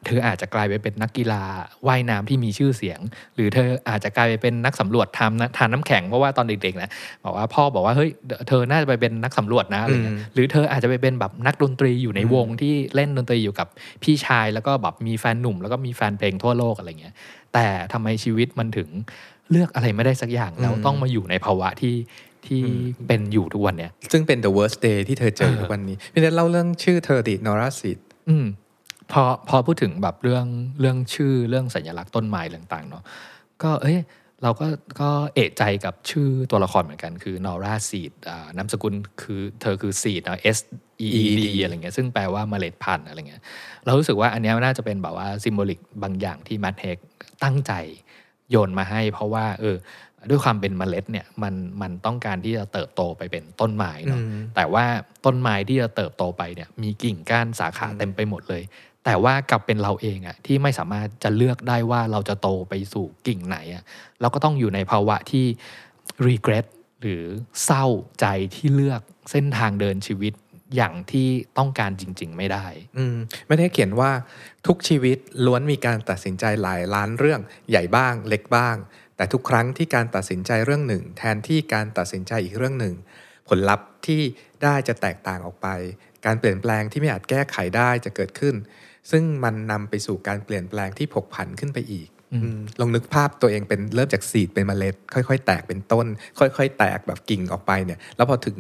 เธออาจจะกลายไปเป็นนักกีฬาว่ายน้ำที่มีชื่อเสียง หรือเธออาจจะกลายไปเป็นนักสำรวจทำนะทานน้ำแข็งเพราะว่าตอนเด็กๆนะบอกว่าพ่อบอกว่าเฮ้ยเธอน่าจะไปเป็นนักสำรวจนะอะไรเงี้ยหรือเธออาจจะไปเป็นแบบนักดนตรีอยู่ในวงที่เล่นดนตรีอยู่กับพี่ชาย แล้วก็แบบมีแฟนหนุ่ม แล้วก็มีแฟนเพลงทั่วโลกอะไรเงี้ยแต่ทำไมชีวิตมันถึงเลือกอะไรไม่ได้สักอย่างแล้วต้องมาอยู่ในภาวะที่ ที่เป็นอยู่ทุกวันเนี้ยซึ่งเป็น the worst day ที่เธอเจอเออทุกวันนี้พี่เนทเล่าเรื่องชื่อเธอดินอร่าซีดอืมพอพอพูดถึงแบบเรื่องเรื่องชื่อเรื่องสัญลักษณ์ต้นไม้ต่างๆเนาะก็เอ้ยเราก็ก็เอะใจกับชื่อตัวละครเหมือนกันคือนอร่า Seed อ่านามสกุลคือเธอคือ Seed นะ S E E D อะไรเงี้ยซึ่งแปลว่าเมล็ดพันธุ์อะไรเงี้ยเรารู้สึกว่าอันเนี้ยน่าจะเป็นแบบว่า symbolic บางอย่างที่ Matt Haig ตั้งใจโยนมาให้ เพราะว่าเออ ด้วยความเป็นเมล็ดเนี่ยมันมันต้องการที่จะเติบโตไปเป็นต้นไม้เนาะอืมแต่ว่าต้นไม้ที่จะเติบโตไปเนี่ยมีกิ่งก้านสาขาเต็มไปหมดเลย แต่ว่ากลับเป็นเราเองอะที่ไม่สามารถจะเลือกได้ว่าเราจะโตไปสู่กิ่งไหนอะเราก็ต้องอยู่ในภาวะที่ regret หรือเศร้าใจที่เลือกเส้นทางเดินชีวิตอย่างที่ต้องการจริง ๆ ไม่ได้ อืมไม่ได้เขียนว่าทุกชีวิตล้วนมีการตัดสินใจหลายล้านเรื่องใหญ่บ้างเล็กบ้าง แต่ทุกครั้งที่การตัดสินใจเรื่องหนึ่ง แทนที่การตัดสินใจอีกเรื่องหนึ่ง ผลลัพธ์ที่ได้จะแตกต่างออกไป การเปลี่ยนแปลงที่ไม่อาจแก้ไขได้จะเกิดขึ้น ซึ่งมันนำไปสู่การเปลี่ยนแปลงที่ผกผันขึ้นไปอีกอืมอืมลองนึกภาพตัวเองเป็นเริ่มจาก seed เป็นเมล็ด ค่อยๆ แตกเป็นต้น ค่อย ๆ แตกแบบกิ่งออกไปเนี่ย แล้วพอถึง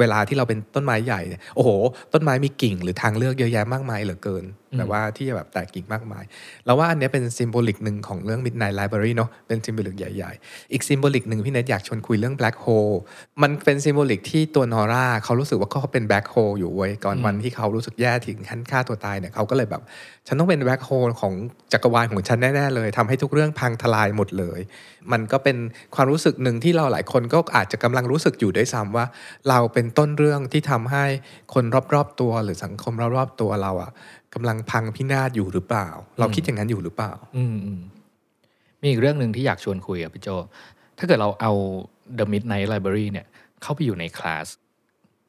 เวลาที่เราเป็นต้นไม้ใหญ่เนี่ยโอ้โห ต้นไม้มีกิ่งหรือทางเลือกเยอะแยะมากมายเหลือเกินอืม แบบว่าที่จะแบบแตกกิ่งมากมายแล้วว่าอันนี้เป็น symbolic หนึ่งของเรื่อง Midnight Library เนาะเป็น symbolic ใหญ่ๆ อีก symbolic หนึ่งพี่เนทอยากชวนคุยเรื่อง Black Hole มันเป็นซิมโบลิกที่ตัวนอร่าเขารู้สึกว่าเขาเป็น Black Hole อยู่เว้ยก่อนวันที่เขารู้สึกแย่ถึงขั้นฆ่าตัวตายเนี่ยเขาก็เลยแบบ ฉันต้องเป็น Black Hole ของจักรวาลของฉันแน่ๆเลยทำให้ทุกเรื่องพังทลายหมดเลย มันก็เป็นความรู้สึกหนึ่งที่เราหลายคนก็อาจจะกำลังรู้สึกอยู่ด้วยซ้ำว่า เราเป็นต้นเรื่องที่ทำให้คนรอบๆตัวหรือสังคมรอบๆตัวเราอะ กำลังพังพินาศอยู่หรือเปล่า เราคิดอย่างนั้นอยู่หรือเปล่า อืมอืมมีอีกเรื่องหนึ่งที่อยากชวนคุยกับพี่โจ ถ้าเกิดเราเอา The Midnight Library เนี่ย เข้าไปอยู่ในคลาส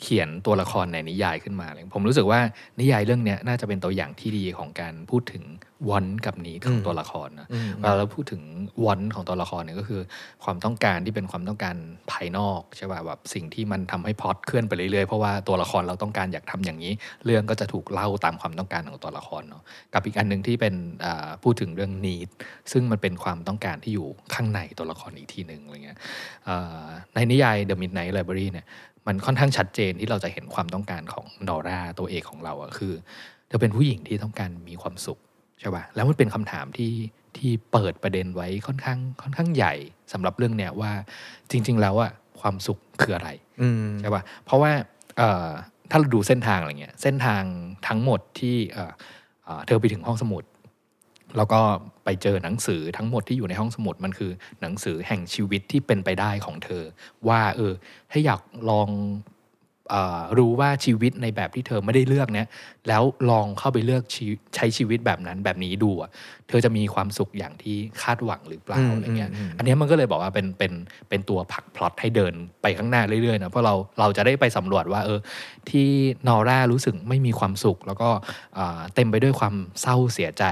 เขียนตัวละครในนิยายขึ้นมาเลยผมรู้สึกว่านิยายเรื่องเนี้ยน่าจะเป็นตัวอย่างที่ดีของการพูดถึงวันกับนี้ของอืมตัวละครนะอืมเวลาเราพูดถึงวันของตัวละครเนี่ยก็คือ ความต้องการที่เป็นความต้องการภายนอกใช่ป่ะแบบสิ่งที่มันทำให้พล็อตเคลื่อนไปเรื่อยๆเพราะว่าตัวละครเราต้องการอยากทำอย่างนี้ เรื่องก็จะถูกเล่าตามความต้องการของตัวละครเนาะกับอีกอันหนึ่งที่เป็นอ่าพูดถึงเรื่อง need ซึ่งมันเป็นความต้องการที่อยู่ข้างในตัวละครอีกทีหนึ่งอะไรเงี้ยอ่าในนิยาย The Midnight Library เนี่ย มันค่อนข้างชัดเจนที่เราจะเห็นความต้องการของนอร่าตัวเอกของเราอะคือ เธอเป็นผู้หญิงที่ต้องการมีความสุขใช่ป่ะแล้วมันเป็นคำถามที่ที่เปิดประเด็นไว้ค่อนข้างค่อนข้างใหญ่สำหรับเรื่องเนี้ยว่าจริง ๆ แล้วอะความสุขคืออะไรอืมใช่ป่ะเพราะว่าเอ่อถ้าเราดูเส้นทางอะไรเงี้ยเส้นทางทั้งหมดที่เอ่อเอ่อเธอไปถึงห้องสมุด แล้วก็ไปเจอหนังสือทั้งหมดที่อยู่ในห้องสมุดมันคือ หนังสือแห่งชีวิตที่เป็นไปได้ของเธอ ว่าเออถ้าอยากลองเออรู้ว่าชีวิตในแบบที่เธอไม่ได้เลือกเนี่ยแล้วลองเข้าไปเลือกชีใช้ชีวิตแบบนั้นแบบนี้ดูอะเธอจะมีความสุขอย่างที่คาดหวังหรือเปล่าอืมอะไรเงี้ยอืมอันเนี้ยมันก็เลยบอกว่าเป็นเป็นเป็นตัวผลักพล็อตให้เดินไปข้างหน้าเรื่อยๆนะเพราะเราเราจะได้ไปสำรวจว่าเออที่นอร่ารู้สึกไม่มีความสุข แล้วก็อ่าเต็มไปด้วยความเศร้าเสียใจ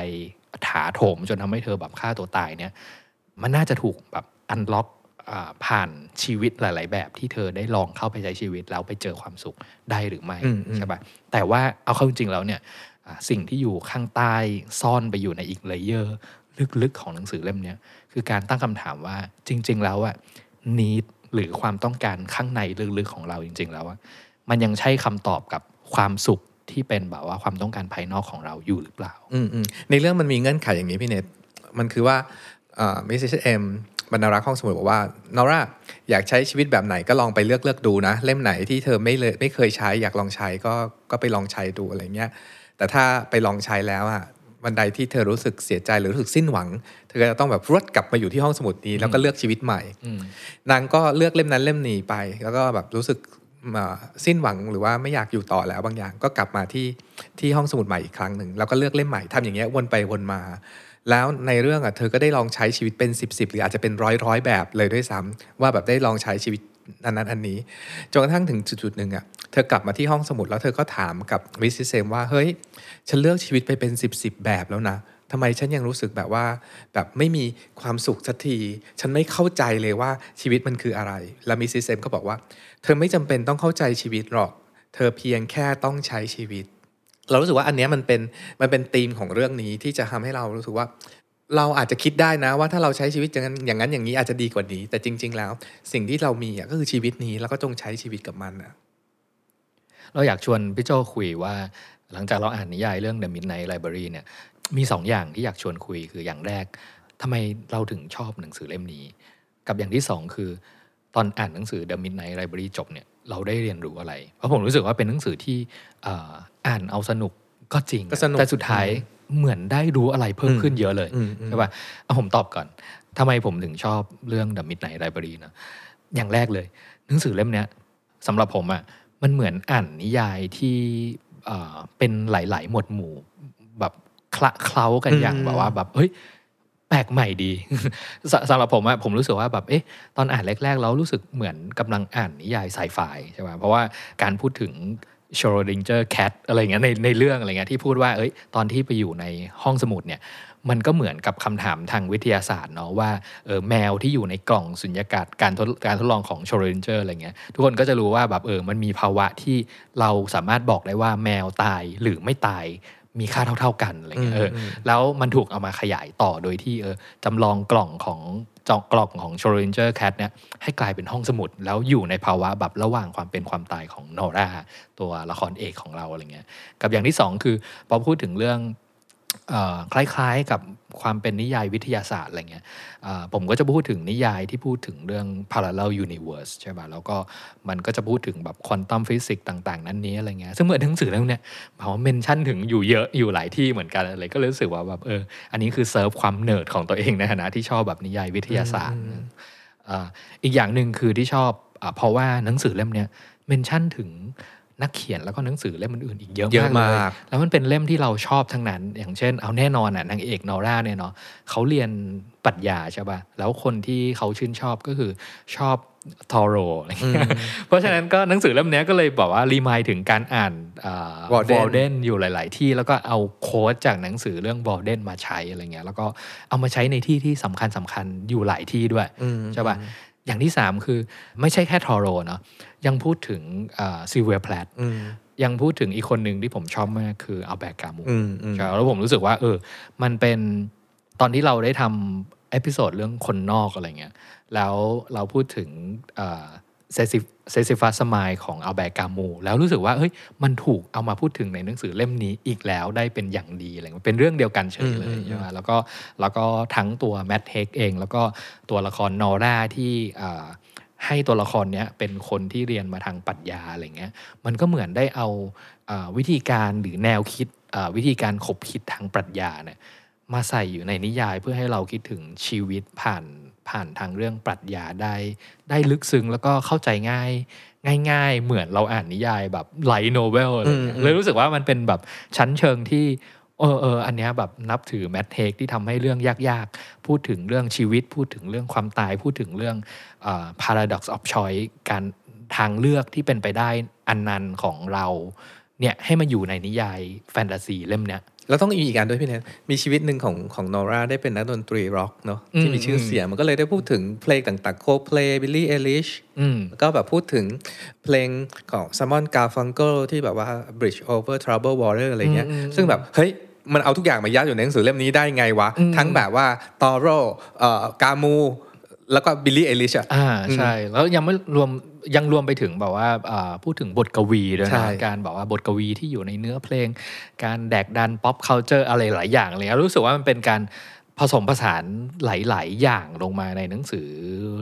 ถาโถมจนทำให้เธอแบบฆ่าตัวตายเนี่ย มันน่าจะถูกแบบ unlock ผ่านชีวิตหลาย ๆ แบบที่เธอได้ลองเข้าไปใช้ชีวิตแล้วไปเจอความสุขได้หรือไม่อืมอืมใช่ปะแต่ว่าเอาเข้าจริงๆแล้วเนี่ยอ่าสิ่งที่อยู่ข้างใต้ซ่อนไปอยู่ในอีก layerลึก ๆ ของหนังสือเล่มเนี้ยคือการตั้งคำถามว่าจริง ๆ แล้วอะ need หรือความต้องการข้างในลึก ๆ ของเราจริง ๆ แล้วอะมันยังใช่คำตอบกับความสุข ที่เป็นแบบว่าความต้องการภายนอกของเราอยู่หรือเปล่าอืมอืมในเรื่องมันมีเงื่อนไขอย่างนี้พี่เนทมันคือว่า Mrs. Elm บรรณารักษ์ห้องสมุดบอกว่านอร่าอยากใช้ชีวิตแบบไหนก็ลองไปเลือกเลือกดูนะ เล่มไหนที่เธอไม่เลยไม่เคยใช้อยากลองใช้ก็ก็ไปลองใช้ดูอะไรเงี้ยแต่ถ้าไปลองใช้แล้วอะวันใดที่เธอรู้สึกเสียใจหรือรู้สึกสิ้นหวัง เธอก็จะต้องแบบรวดกลับมาอยู่ที่ห้องสมุดนี้แล้วก็เลือกชีวิตใหม่นางก็เลือกเล่มนั้นเล่มนี้ไป แล้วก็แบบรู้สึกอ่า สิ้นหวังหรือว่าไม่อยากอยู่ต่อแล้วบางอย่างก็กลับมาที่ที่ห้องสมุดใหม่อีกครั้งหนึ่งแล้วก็เลือกเล่มใหม่ทำอย่างเงี้ยวนไปวนมา แล้วในเรื่องอะเธอก็ได้ลองใช้ชีวิตเป็น 10บสหรืออาจจะเป็นร้อยร้อยแบบเลยด้วยซ้ำว่าแบบได้ลองใช้ชีวิตอันนั้นอันนี้จนกระทั่งถึงจุดๆหนึ่งอะเธอกลับมาที่ห้องสมุดแล้วเธอก็ถามกับวิสิเซมว่าเฮ้ยฉันเลือกชีวิตไปเป็น 10บสแบบแล้วนะทำไมฉันยังรู้สึกแบบว่าแบบไม่มีความสุขสักที ฉันไม่เข้าใจเลยว่าชีวิตมันคืออะไร แล้วมิสซิเซมก็บอกว่า เธอไม่จำเป็นต้องเข้าใจชีวิตหรอก เธอเพียงแค่ต้องใช้ชีวิต เรารู้สึกว่าอันนี้มันเป็นมันเป็นธีมของเรื่องนี้ที่จะทำให้เรารู้สึกว่า เราอาจจะคิดได้นะว่าถ้าเราใช้ชีวิตอย่างนั้นอย่างนั้นอย่างนี้อาจจะดีกว่านี้ แต่จริง ๆ แล้ว สิ่งที่เรามีอะก็คือชีวิตนี้แล้วก็จงใช้ชีวิตกับมันอะเราอยากชวนพี่โจคุยว่า หลังจากเราอ่านนิยายเรื่อง The Midnight Library เนี่ยมีสองอย่างที่อยากชวนคุยคืออย่างแรกทำไมเราถึงชอบหนังสือเล่มนี้ กับอย่างที่สองคือ ตอนอ่านหนังสือ The Midnight Library จบเนี่ยเราได้เรียนรู้อะไร เพราะผมรู้สึกว่าเป็นหนังสือที่เอ่ออ่านเอาสนุกก็จริงก็สนุกแต่สุดท้ายเหมือนได้รู้อะไรเพิ่มขึ้นเยอะเลยอืมอืมใช่ป่ะเอาผมตอบก่อนทำไมผมถึงชอบเรื่อง The Midnight Library นะอย่างแรกเลย หนังสือเล่มเนี้ยสำหรับผมอะ่ะมันเหมือนอ่านนิยายที่เอ่อเป็นหลาย ๆ หมวดหมู่แบบคละเคล้ากันอย่างอืมแบบว่าแบบเฮ้ย แปลกใหม่ดีสสำหรับผมอะผมรู้สึกว่าแบบเอ๊ะตอนอ่านแรกๆเรารู้สึกเหมือนกำลังอ่านนิยายไซไฟใช่ไหมเพราะว่าการพูดถึง s c h r o d i n g e r cat อะไรเงี้ยในในเรื่องอะไรเงี้ยที่พูดว่าเอ้ยตอนที่ไปอยู่ในห้องสมุดเนี่ยมันก็เหมือนกับคำถามทางวิทยาศาสตร์เนาะว่าเออแมวที่อยู่ในกล่องสุญญากาศการทดการทดลองของ s c h r o d i n g e r อะไรเงี้ยทุกคนก็จะรู้ว่าแบบเออมันมีภาวะที่เราสามารถบอกได้ว่าแมวตายหรือไม่ตาย มีค่าเท่า ๆกันอะไรเงี้ยเอออแล้วมันถูกเอามาขยายต่อโดยที่เออจำลองกล่องของจอกล่องของ s c h r o d i n g e r cat เนี่ยให้กลายเป็นห้องสมุด แล้วอยู่ในภาวะแบบระหว่างความเป็นความตายของนอร่าตัวละครเอกของเราอะไรเงี้ยกับอย่างที่สองคือพอพูดถึงเรื่องเอ่อ คล้ายๆกับความเป็นนิยายวิทยาศาสตร์อะไรเงี้ยอ่าผมก็จะพูดถึงนิยายที่พูดถึงเรื่อง parallel universe ใช่ป่ะแล้วก็มันก็จะพูดถึงแบบควอนตัมฟิสิกส์ต่าง ๆ นั้นนี้อะไรเงี้ยซึ่งเหมือนหนังสือเรื่องเนี้ยเขา mention ถึงอยู่เยอะอยู่หลายที่เหมือนกันอะไรก็เลยรู้สึกว่าแบบเอออันนี้คือเซิร์ฟความเนิร์ดของตัวเองในฐานะที่ชอบแบบนิยายวิทยาศาสตร์อ่าอีกอย่างหนึ่งคือที่ชอบอาเพราะว่าหนังสือเล่มเนี้ยเมนชั่นถึง นักเขียนแล้วก็หนังสือเล่มอื่นๆอีกเยอะเยอะมากเลยมากแล้วมันเป็นเล่มที่เราชอบทั้งนั้น อย่างเช่น เอาแน่นอนอะนางเอกนอร่าเนี่ยเนาะเขาเรียนปรัชญาใช่ป่ะแล้วคนที่เขาชื่นชอบก็คือชอบทอโรอะไรเงี้ยเพราะฉะนั้นก็หนังสือเล่มเนี้ยก็เลยบอกว่ารีมายถึงการอ่านวอ Walden ลเดนอยู่หลาย ๆ ที่แล้วก็เอาโค้ดจากหนังสือเรื่องวอลเดนมาใช้อะไรเงี้ยแล้วก็เอามาใช้ในที่ที่สำคัญสำคัญอยู่หลายที่ด้วยอืมใช่ป่ะ อย่างที่สามคือไม่ใช่แค่ Thoreau เนาะยังพูดถึง Sylvia Plath อืมยังพูดถึงอีกคนหนึ่งที่ผมชอบมากคืออัลแบร์กามูอืมอืมใช่แล้วผมรู้สึกว่า เออ มันเป็นตอนที่เราได้ทำ episode เรื่องคนนอกอะไรเงี้ยแล้วเราพูดถึง Sisyphus Myth ของอัลแบร์กามู แล้วรู้สึกว่าเฮ้ยมันถูกเอามาพูดถึงในหนังสือเล่มนี้อีกแล้วได้เป็นอย่างดีอะไรเงี้ยเป็นเรื่องเดียวกันเฉยเลยอืมอืมใช่ไหมแล้วก็แล้วก็ทั้งตัว Matt Haig เอง แล้วก็ตัวละครนอร่าที่อ่าให้ตัวละครเนี้ยเป็นคนที่เรียนมาทางปรัชญาอะไรเงี้ยมันก็เหมือนได้เอาอาวิธีการหรือแนวคิดอ่าวิธีการขบคิดทางปรัชญาเนี่ยมาใส่อยู่ในนิยายเพื่อให้เราคิดถึงชีวิตผ่าน ผ่านทางเรื่องปรัชญาได้ ได้ลึกซึ้งแล้วก็เข้าใจง่ายง่าย ๆ เหมือนเราอ่านนิยายแบบ light novel อะไรเงี้ยอืมเลยรู้สึกว่ามันเป็นแบบชั้นเชิงที่เออเอออันเนี้ยแบบนับถือ Matt Haig ที่ทำให้เรื่องยากๆ พูดถึงเรื่องชีวิต พูดถึงเรื่องความตาย พูดถึงเรื่องเอ่อ paradox of choice การทางเลือกที่เป็นไปได้อันนันต์ของเราเนี่ยให้มาอยู่ในนิยายแฟนตาซีเล่มเนี้ย แล้วต้องมีอีกอันด้วยพี่เนทมีชีวิตหนึ่งของของนอร่าได้เป็นนักดนตรีร็อกเนาะอืมที่มีชื่อเสียงมันก็เลยได้พูดถึงเพลงต่างๆ Coldplay Billie Eilish อืมก็แบบพูดถึงเพลงของซ m มอนกาฟังเกิลที่แบบว่า Bridge over Troubled Water อะไรเงี้ยอืมอืมซึ่งแบบ เฮ้ยมันเอาทุกอย่างมายัดอยู่ในหนังสือเล่มนี้ได้ไงวะอืมทั้งแบบว่า Thoreau เอ่อกามู แล้วก็ Billie Eilish อะอ่าใช่ แล้วยังไม่รวม ยังรวมไปถึงแบบว่าอ่าพูดถึงบทกวีด้วยใช่นะการแบบว่าบทกวีที่อยู่ในเนื้อเพลง การแดกดัน pop culture อะไรหลายอย่างเลยรู้สึกว่ามันเป็นการผสมผสานหลาย ๆ อย่างลงมาในหนังสือ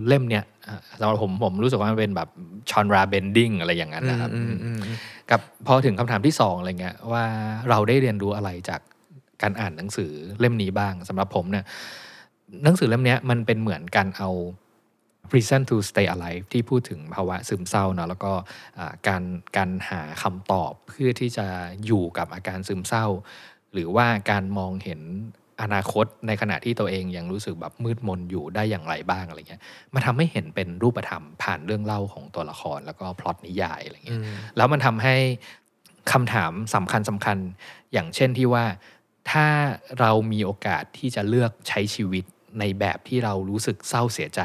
เล่มเนี้ยอะสำหรับผมผมรู้สึกว่ามันเป็นแบบชอนราเบนดิ้งอะไรอย่างนั้นนะครับอืมอืมอืมกับพอถึงคำถามที่สองอะไรเงี้ยว่าเราได้เรียนรู้อะไรจากการอ่านหนังสือเล่มนี้บ้างสำหรับผมเนี่ยหนังสือเล่มเนี้ยมันเป็นเหมือนการเอา reason to stay alive ที่พูดถึงภาวะซึมเศร้าเนาะแล้วก็อ่าการการหาคำตอบเพื่อที่จะอยู่กับอาการซึมเศร้า หรือว่าการมองเห็นอนาคตในขณะที่ตัวเองยังรู้สึกแบบมืดมนอยู่ได้อย่างไรบ้างอะไรเงี้ยมาทำให้เห็นเป็นรูปธรรมผ่านเรื่องเล่าของตัวละครแล้วก็พล็อตนิยายอะไรเงี้ยแล้วมันทำให้คำถามสำคัญสำคัญ อย่างเช่นที่ว่าถ้าเรามีโอกาสที่จะเลือกใช้ชีวิตในแบบที่เรารู้สึกเศร้าเสียใจ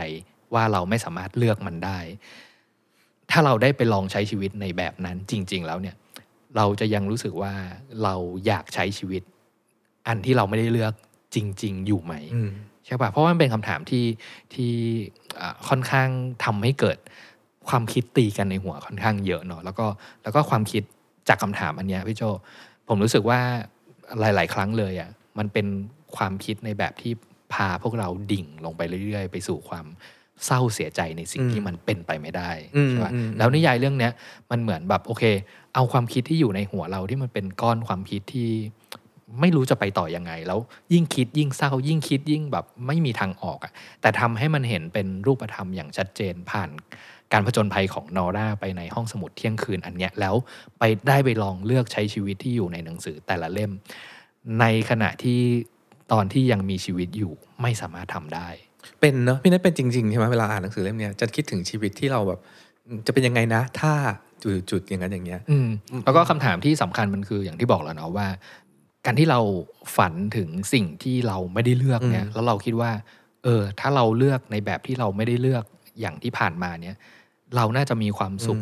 ว่าเราไม่สามารถเลือกมันได้ ถ้าเราได้ไปลองใช้ชีวิตในแบบนั้นจริง ๆ แล้วเนี่ย เราจะยังรู้สึกว่าเราอยากใช้ชีวิต อันที่เราไม่ได้เลือกจริง ๆ อยู่ไหมอืมใช่ป่ะเพราะว่ามันเป็นคำถามที่ที่อ่าค่อนข้างทำให้เกิดความคิดตีกันในหัวค่อนข้างเยอะเนาะแล้วก็แล้วก็ความคิดจากคำถามอันเนี้ยพี่โจผมรู้สึกว่าหลาย ๆ ครั้งเลยอะ่ะมันเป็นความคิดในแบบที่พาพวกเราดิ่งลงไปเรื่อย ๆ ไปสู่ความ เศร้าเสียใจในสิ่งอืมที่มันเป็นไปไม่ได้อืมใช่ป่ะอืมแล้วนิยายเรื่องเนี้ยมันเหมือนแบบโอเค เอาความคิดที่อยู่ในหัวเราที่มันเป็นก้อนความคิดที่ไม่รู้จะไปต่อยังไง แล้วยิ่งคิดยิ่งเศร้า ยิ่งคิดยิ่งแบบไม่มีทางออกอะ่ะแต่ทำให้มันเห็นเป็นรูปธรรมอย่างชัดเจนผ่านการผจญภัยของนอร่าไปในห้องสมุดเที่ยงคืนอันเนี้ยแล้วไปได้ไปลองเลือกใช้ชีวิตที่อยู่ในหนังสือแต่ละเล่ม ในขณะที่ตอนที่ยังมีชีวิตอยู่ไม่สามารถทำได้ เป็นเนอะพี่นัทเป็นจริงๆใช่ไหมเวลาอ่านหนังสือเล่มเนี้ยจะคิดถึงชีวิตที่เราแบบอืมจะเป็นยังไงนะ ถ้าจุดๆอย่างนั้นอย่างเงี้ยอืมแล้วก็คำถามที่สำคัญมันคืออย่างที่บอกแล้วเนาะว่า การที่เราฝันถึงสิ่งที่เราไม่ได้เลือกเนี่ยอืมแล้วเราคิดว่า เออ ถ้าเราเลือกในแบบที่เราไม่ได้เลือกอย่างที่ผ่านมาเนี่ย เราน่าจะมีความสุข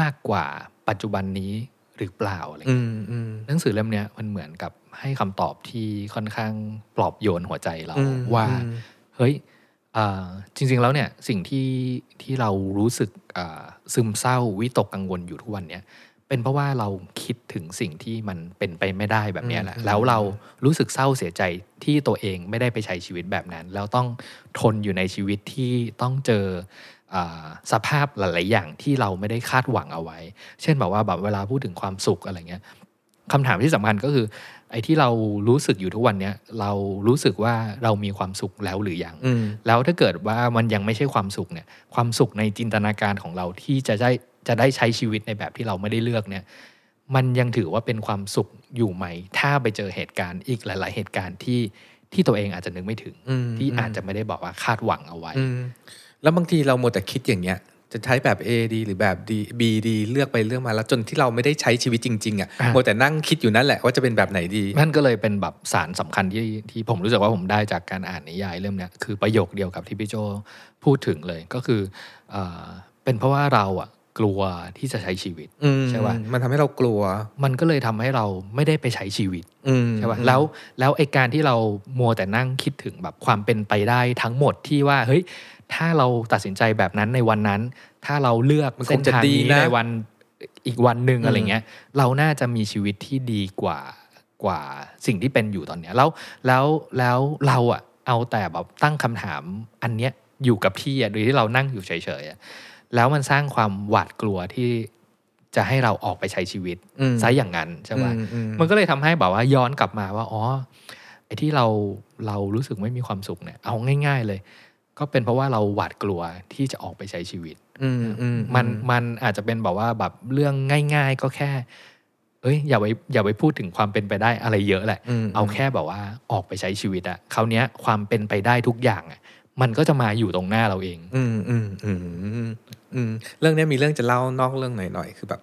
มากกว่าปัจจุบันนี้หรือเปล่าอะไรอืเงี้ยมอืมหนังสือเล่มเนี้ยมันเหมือนกับให้คำตอบที่ค่อนข้างปลอบโยนหัวใจเราอืมว่าอืม เฮ้ยอ่าจริง ๆ แล้วเนี่ยสิ่งที่ที่เรารู้สึกอ่าซึมเศร้าวิตกกังวลอยู่ทุกวันเนี่ยเป็นเพราะว่าเราคิดถึงสิ่งที่มันเป็นไปไม่ได้แบบเนี้ยแหละอืมแล้วเรารู้สึกเศร้าเสียใจที่ตัวเองไม่ได้ไปใช้ชีวิตแบบนั้น แล้วต้องทนอยู่ในชีวิตที่ต้องเจออ่าสภาพหลาย ๆ อย่างที่เราไม่ได้คาดหวังเอาไว้ เช่นแบบว่าแบบเวลาพูดถึงความสุขอะไรเงี้ยคำถามที่สำคัญก็คือ ไอ้ที่เรารู้สึกอยู่ทุกวันเนี้ยเรารู้สึกว่าเรามีความสุขแล้วหรือยังอืมแล้วถ้าเกิดว่ามันยังไม่ใช่ความสุขเนี่ย ความสุขในจินตนาการของเราที่จะได้จะได้ใช้ชีวิตในแบบที่เราไม่ได้เลือกเนี่ย มันยังถือว่าเป็นความสุขอยู่ไหม ถ้าไปเจอเหตุการณ์อีกหลาย ๆ เหตุการณ์ที่ที่ตัวเองอาจจะนึกไม่ถึงอืมที่อืมอาจจะไม่ได้บอกว่าคาดหวังเอาไว้อืมแล้วบางทีเราหมดแต่คิดอย่างเงี้ย จะใช้แบบ A ดีหรือแบบ D B ดีเลือกไปเลือกมาแล้วจนที่เราไม่ได้ใช้ชีวิตจริง ๆอะอะหมดแต่นั่งคิดอยู่นั่นแหละว่าจะเป็นแบบไหนดีนั่นก็เลยเป็นแบบสารสำคัญที่ที่ผมรู้สึกว่าผมได้จากการอ่านนิยายเรื่องเนี้ยคือประโยคเดียวกับที่พี่โจพูดถึงเลยก็คือเออเป็นเพราะว่าเราอะกลัวที่จะใช้ชีวิตอืมใช่ปะมันทำให้เรากลัว มันก็เลยทำให้เราไม่ได้ไปใช้ชีวิตอืมใช่ป่ะแล้วแล้วไอการที่เรามัวแต่นั่งคิดถึงแบบความเป็นไปได้ทั้งหมดที่ว่าเฮ้ย ถ้าเราตัดสินใจแบบนั้นในวันนั้น ถ้าเราเลือกมันคเส้งนจะทางดีนี้นะในวันอีกวันหนึ่งอืมอะไรเงี้ย เราน่าจะมีชีวิตที่ดีกว่ากว่าสิ่งที่เป็นอยู่ตอนเนี้ยแล้วแล้วแล้วเราอะเอาแต่แบบตั้งคำถามอันเนี้ยอยู่กับที่อะโดยที่เรานั่งอยู่เฉยๆอะแล้วมันสร้างความหวาดกลัวที่จะให้เราออกไปใช้ชีวิตอืมซะอย่างนั้นใช่ปะอือืมันก็เลยทำให้แบบว่าย้อนกลับมาว่าอ๋อไอ้ที่เราเรารู้สึกไม่มีความสุขเนี่ย เอาง่าย ๆ เลย ก็เป็นเพราะว่าเราหวาดกลัวที่จะออกไปใช้ชีวิตอืมอืมมันมันอาจจะเป็นแบบว่าแบบเรื่องง่าย ๆ ก็แค่เอ้ยอย่าไปอย่าไปพูดถึงความเป็นไปได้อะไรเยอะแหละมเอาแค่แบบว่าออกไปใช้ชีวิตอะคราวเนี้ยความเป็นไปได้ทุกอย่างอะมันก็จะมาอยู่ตรงหน้าเราเอง อืมอืมอืมอืมอืมเรื่องเนี้ยมีเรื่องจะเล่านอกเรื่องหน่อยๆคือแบบ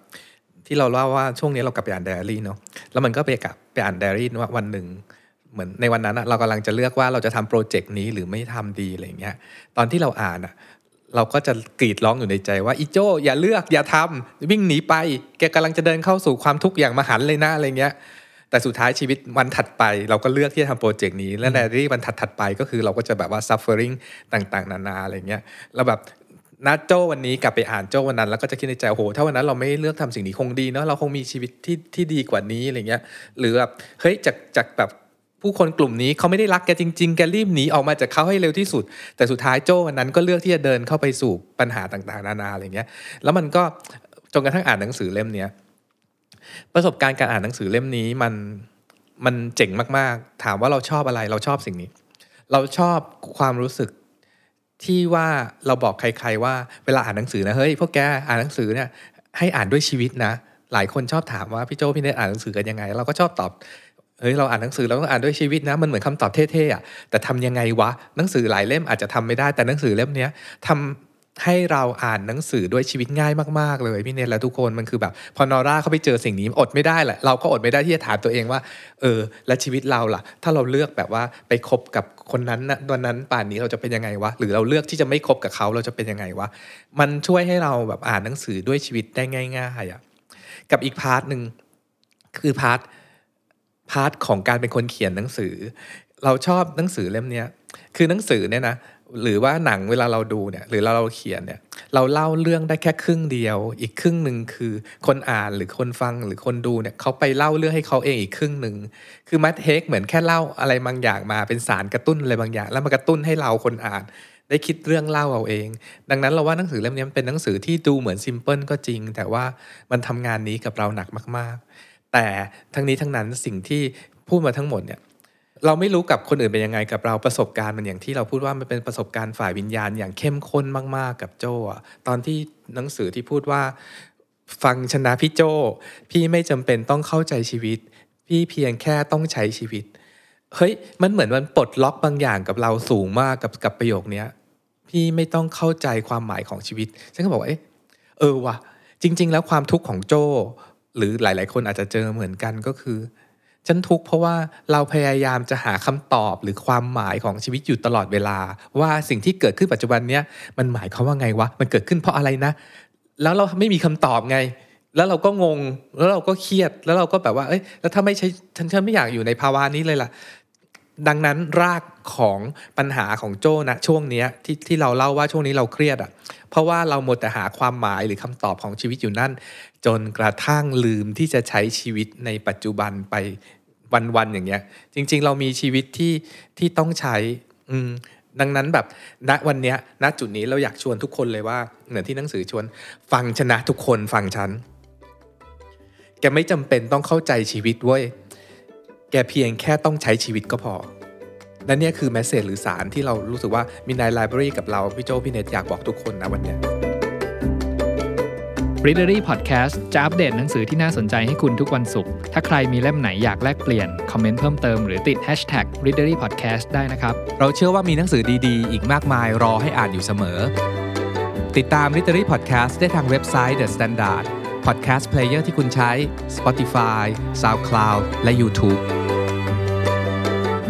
ที่เราเล่าว่าช่วงนี้เรากลับไปอ่านไดอารี่เนาะแล้วมันก็ไปกลับไปอ่านไดอารี่ว่าวันหนึ่ง เหมือนในวันนั้นเรากำลังจะเลือกว่าเราจะทำโปรเจกต์นี้หรือไม่ทำดีอะไรเงี้ยตอนที่เราอ่านอะเราก็จะกรีดร้องอยู่ในใจว่าอีโจอย่าเลือกอย่าทำวิ่งหนีไป แกกำลังจะเดินเข้าสู่ความทุกข์อย่างมหันต์เลยนะอะไรเงี้ยแต่สุดท้ายชีวิตวันถัดไป เราก็เลือกที่จะทำโปรเจกต์นี้ และในที่วันถัดๆไปก็คือเราก็จะแบบว่า suffering ต่างๆ นานาอะไรเงี้ยแล้วแบบนัดโจวันนี้กลับไปอ่านโจวันนั้น แล้วก็จะคิดในใจโอ้โหถ้าวันนั้นเราไม่เลือกทำสิ่งนี้คงดีเนาะเราคงมีชีวิตที่ที่ดีกว่านี้อะไรเงี้ยหรือแบบเฮ้ยจากจากแบบ ผู้คนกลุ่มนี้เขาไม่ได้รักแกจริงๆ แกรีบหนีออกมาจากเขาให้เร็วที่สุด แต่สุดท้ายโจ้วันนั้นก็เลือกที่จะเดินเข้าไปสู่ปัญหาต่างๆ นานาอะไรเงี้ย แล้วมันก็จนกระทั่งอ่านหนังสือเล่มเนี้ยประสบการณ์การอ่านหนังสือเล่มนี้มันมันเจ๋งมากๆ ถามว่าเราชอบอะไรเราชอบสิ่งนี้ เราชอบความรู้สึกที่ว่าเราบอกใคร ๆ ว่าเวลาอ่านหนังสือนะเฮ้ยพวกแกอ่านหนังสือเนี่ยให้อ่านด้วยชีวิตนะ หลายคนชอบถามว่าพี่โจพี่เนทอ่านหนังสือกันยังไง เราก็ชอบตอบ เฮ้ยเราอ่านหนังสือเราต้องอ่านด้วยชีวิตนะมันเหมือนคำตอบเท่ๆอะแต่ทำยังไงวะหนังสือหลายเล่มอาจจะทำไม่ได้แต่หนังสือเล่มเนี้ยทำให้เราอ่านหนังสือด้วยชีวิตง่ายมากๆเลยพี่เนทและทุกคนมันคือแบบพอนอร่าเขาไปเจอสิ่งนี้อดไม่ได้แหละเราก็อดไม่ได้ที่จะถามตัวเองว่า เออ และชีวิตเราล่ะ ถ้าเราเลือกแบบว่าไปคบกับคนนั้นนะวันนั้นป่านนี้เราจะเป็นยังไงวะหรือเราเลือกที่จะไม่คบกับเขาเราจะเป็นยังไงวะมันช่วยให้เราแบบอ่านหนังสือด้วยชีวิตได้ง่ายๆอะกับอีก part หนึ่งคือ part part ของการเป็นคนเขียนหนังสือ เราชอบหนังสือเล่มนี้คือหนังสือเนี่ยนะหรือว่าหนังเวลาเราดูเนี่ยหรือเราเราเขียนเนี่ยเราเล่าเรื่องได้แค่ครึ่งเดียว อีกครึ่งหนึ่งคือคนอ่านหรือคนฟังหรือคนดูเนี่ยเขาไปเล่าเรื่องให้เขาเองอีกครึ่งหนึ่งคือ Matt Haig เหมือนแค่เล่าอะไรบางอย่างมาเป็นสารกระตุ้นอะไรบางอย่าง แล้วมากระตุ้นให้เราคนอ่าน ได้คิดเรื่องเล่าเอาเอง ดังนั้นเราว่าหนังสือเล่มนี้เป็นหนังสือที่ดูเหมือนซิมเพิลก็จริง แต่ว่ามันทำงานนี้กับเราหนักมากๆ แต่ทั้งนี้ทั้งนั้นสิ่งที่พูดมาทั้งหมดเนี่ยเราไม่รู้กับคนอื่นเป็นยังไงกับเราประสบการณ์มันอย่างที่เราพูดว่ามันเป็นประสบการณ์ฝ่ายวิญญาณอย่างเข้มข้นมากๆกับโจอะตอนที่หนังสือที่พูดว่า ฟังชนะพี่โจพี่ไม่จำเป็นต้องเข้าใจชีวิต พี่เพียงแค่ต้องใช้ชีวิตเฮ้ยมันเหมือนมันปลดล็อกบางอย่างกับเราสูงมากกับกับประโยคเนี้ยพี่ไม่ต้องเข้าใจความหมายของชีวิตฉันก็บอกว่าเอ๊ะเออว่ะจริง ๆ แล้วความทุกข์ของโจ หรือหลาย ๆ คนอาจจะเจอเหมือนกันก็คือ ฉันทุกข์เพราะว่าเราพยายามจะหาคำตอบหรือความหมายของชีวิตอยู่ตลอดเวลา ว่าสิ่งที่เกิดขึ้นปัจจุบันเนี้ยมันหมายความว่าไงวะมันเกิดขึ้นเพราะอะไรนะ แล้วเราไม่มีคำตอบไง แล้วเราก็งงแล้วเราก็เครียดแล้วเราก็แบบว่าเอ้ยแล้วถ้าไม่ใช่ฉันฉันไม่อยากอยู่ในภาวะนี้เลยล่ะ ดังนั้นรากของปัญหาของโจ้นะช่วงนี้ที่ที่เราเล่าว่าช่วงนี้เราเครียดอะ่ะ เพราะว่าเราหมดแต่หาความหมายหรือคำตอบของชีวิตอยู่นั่น จนกระทั่งลืมที่จะใช้ชีวิตในปัจจุบันไปวันๆอย่างเงี้ย จริง ๆ เรามีชีวิตที่ที่ต้องใช้อืมดังนั้นแบบณวันเนี้ยณจุดนี้เราอยากชวนทุกคนเลยว่าเหมือนที่หนังสือชวนฟังชนะทุกคนฟังฉันแกไม่จำเป็นต้องเข้าใจชีวิตเว้ย แกเพียงแค่ต้องใช้ชีวิตก็พอ และเนี่ยคือแมสเซจหรือสารที่เรารู้สึกว่ามีในไลบรารีกับเรา พี่โจพี่เนตอยากบอกทุกคนนะวันเนี้ย Readery Podcast จะอัปเดตหนังสือที่น่าสนใจให้คุณทุกวันศุกร์ ถ้าใครมีเล่มไหนอยากแลกเปลี่ยน คอมเมนต์เพิ่มเติมหรือติด Hashtag Readery Podcast ได้นะครับ เราเชื่อว่ามีหนังสือดีๆ อีกมากมายรอให้อ่านอยู่เสมอ ติดตาม Literary Podcast ได้ทางเว็บไซต์ The Standard Podcast Player ที่คุณใช้ Spotify SoundCloud และ YouTube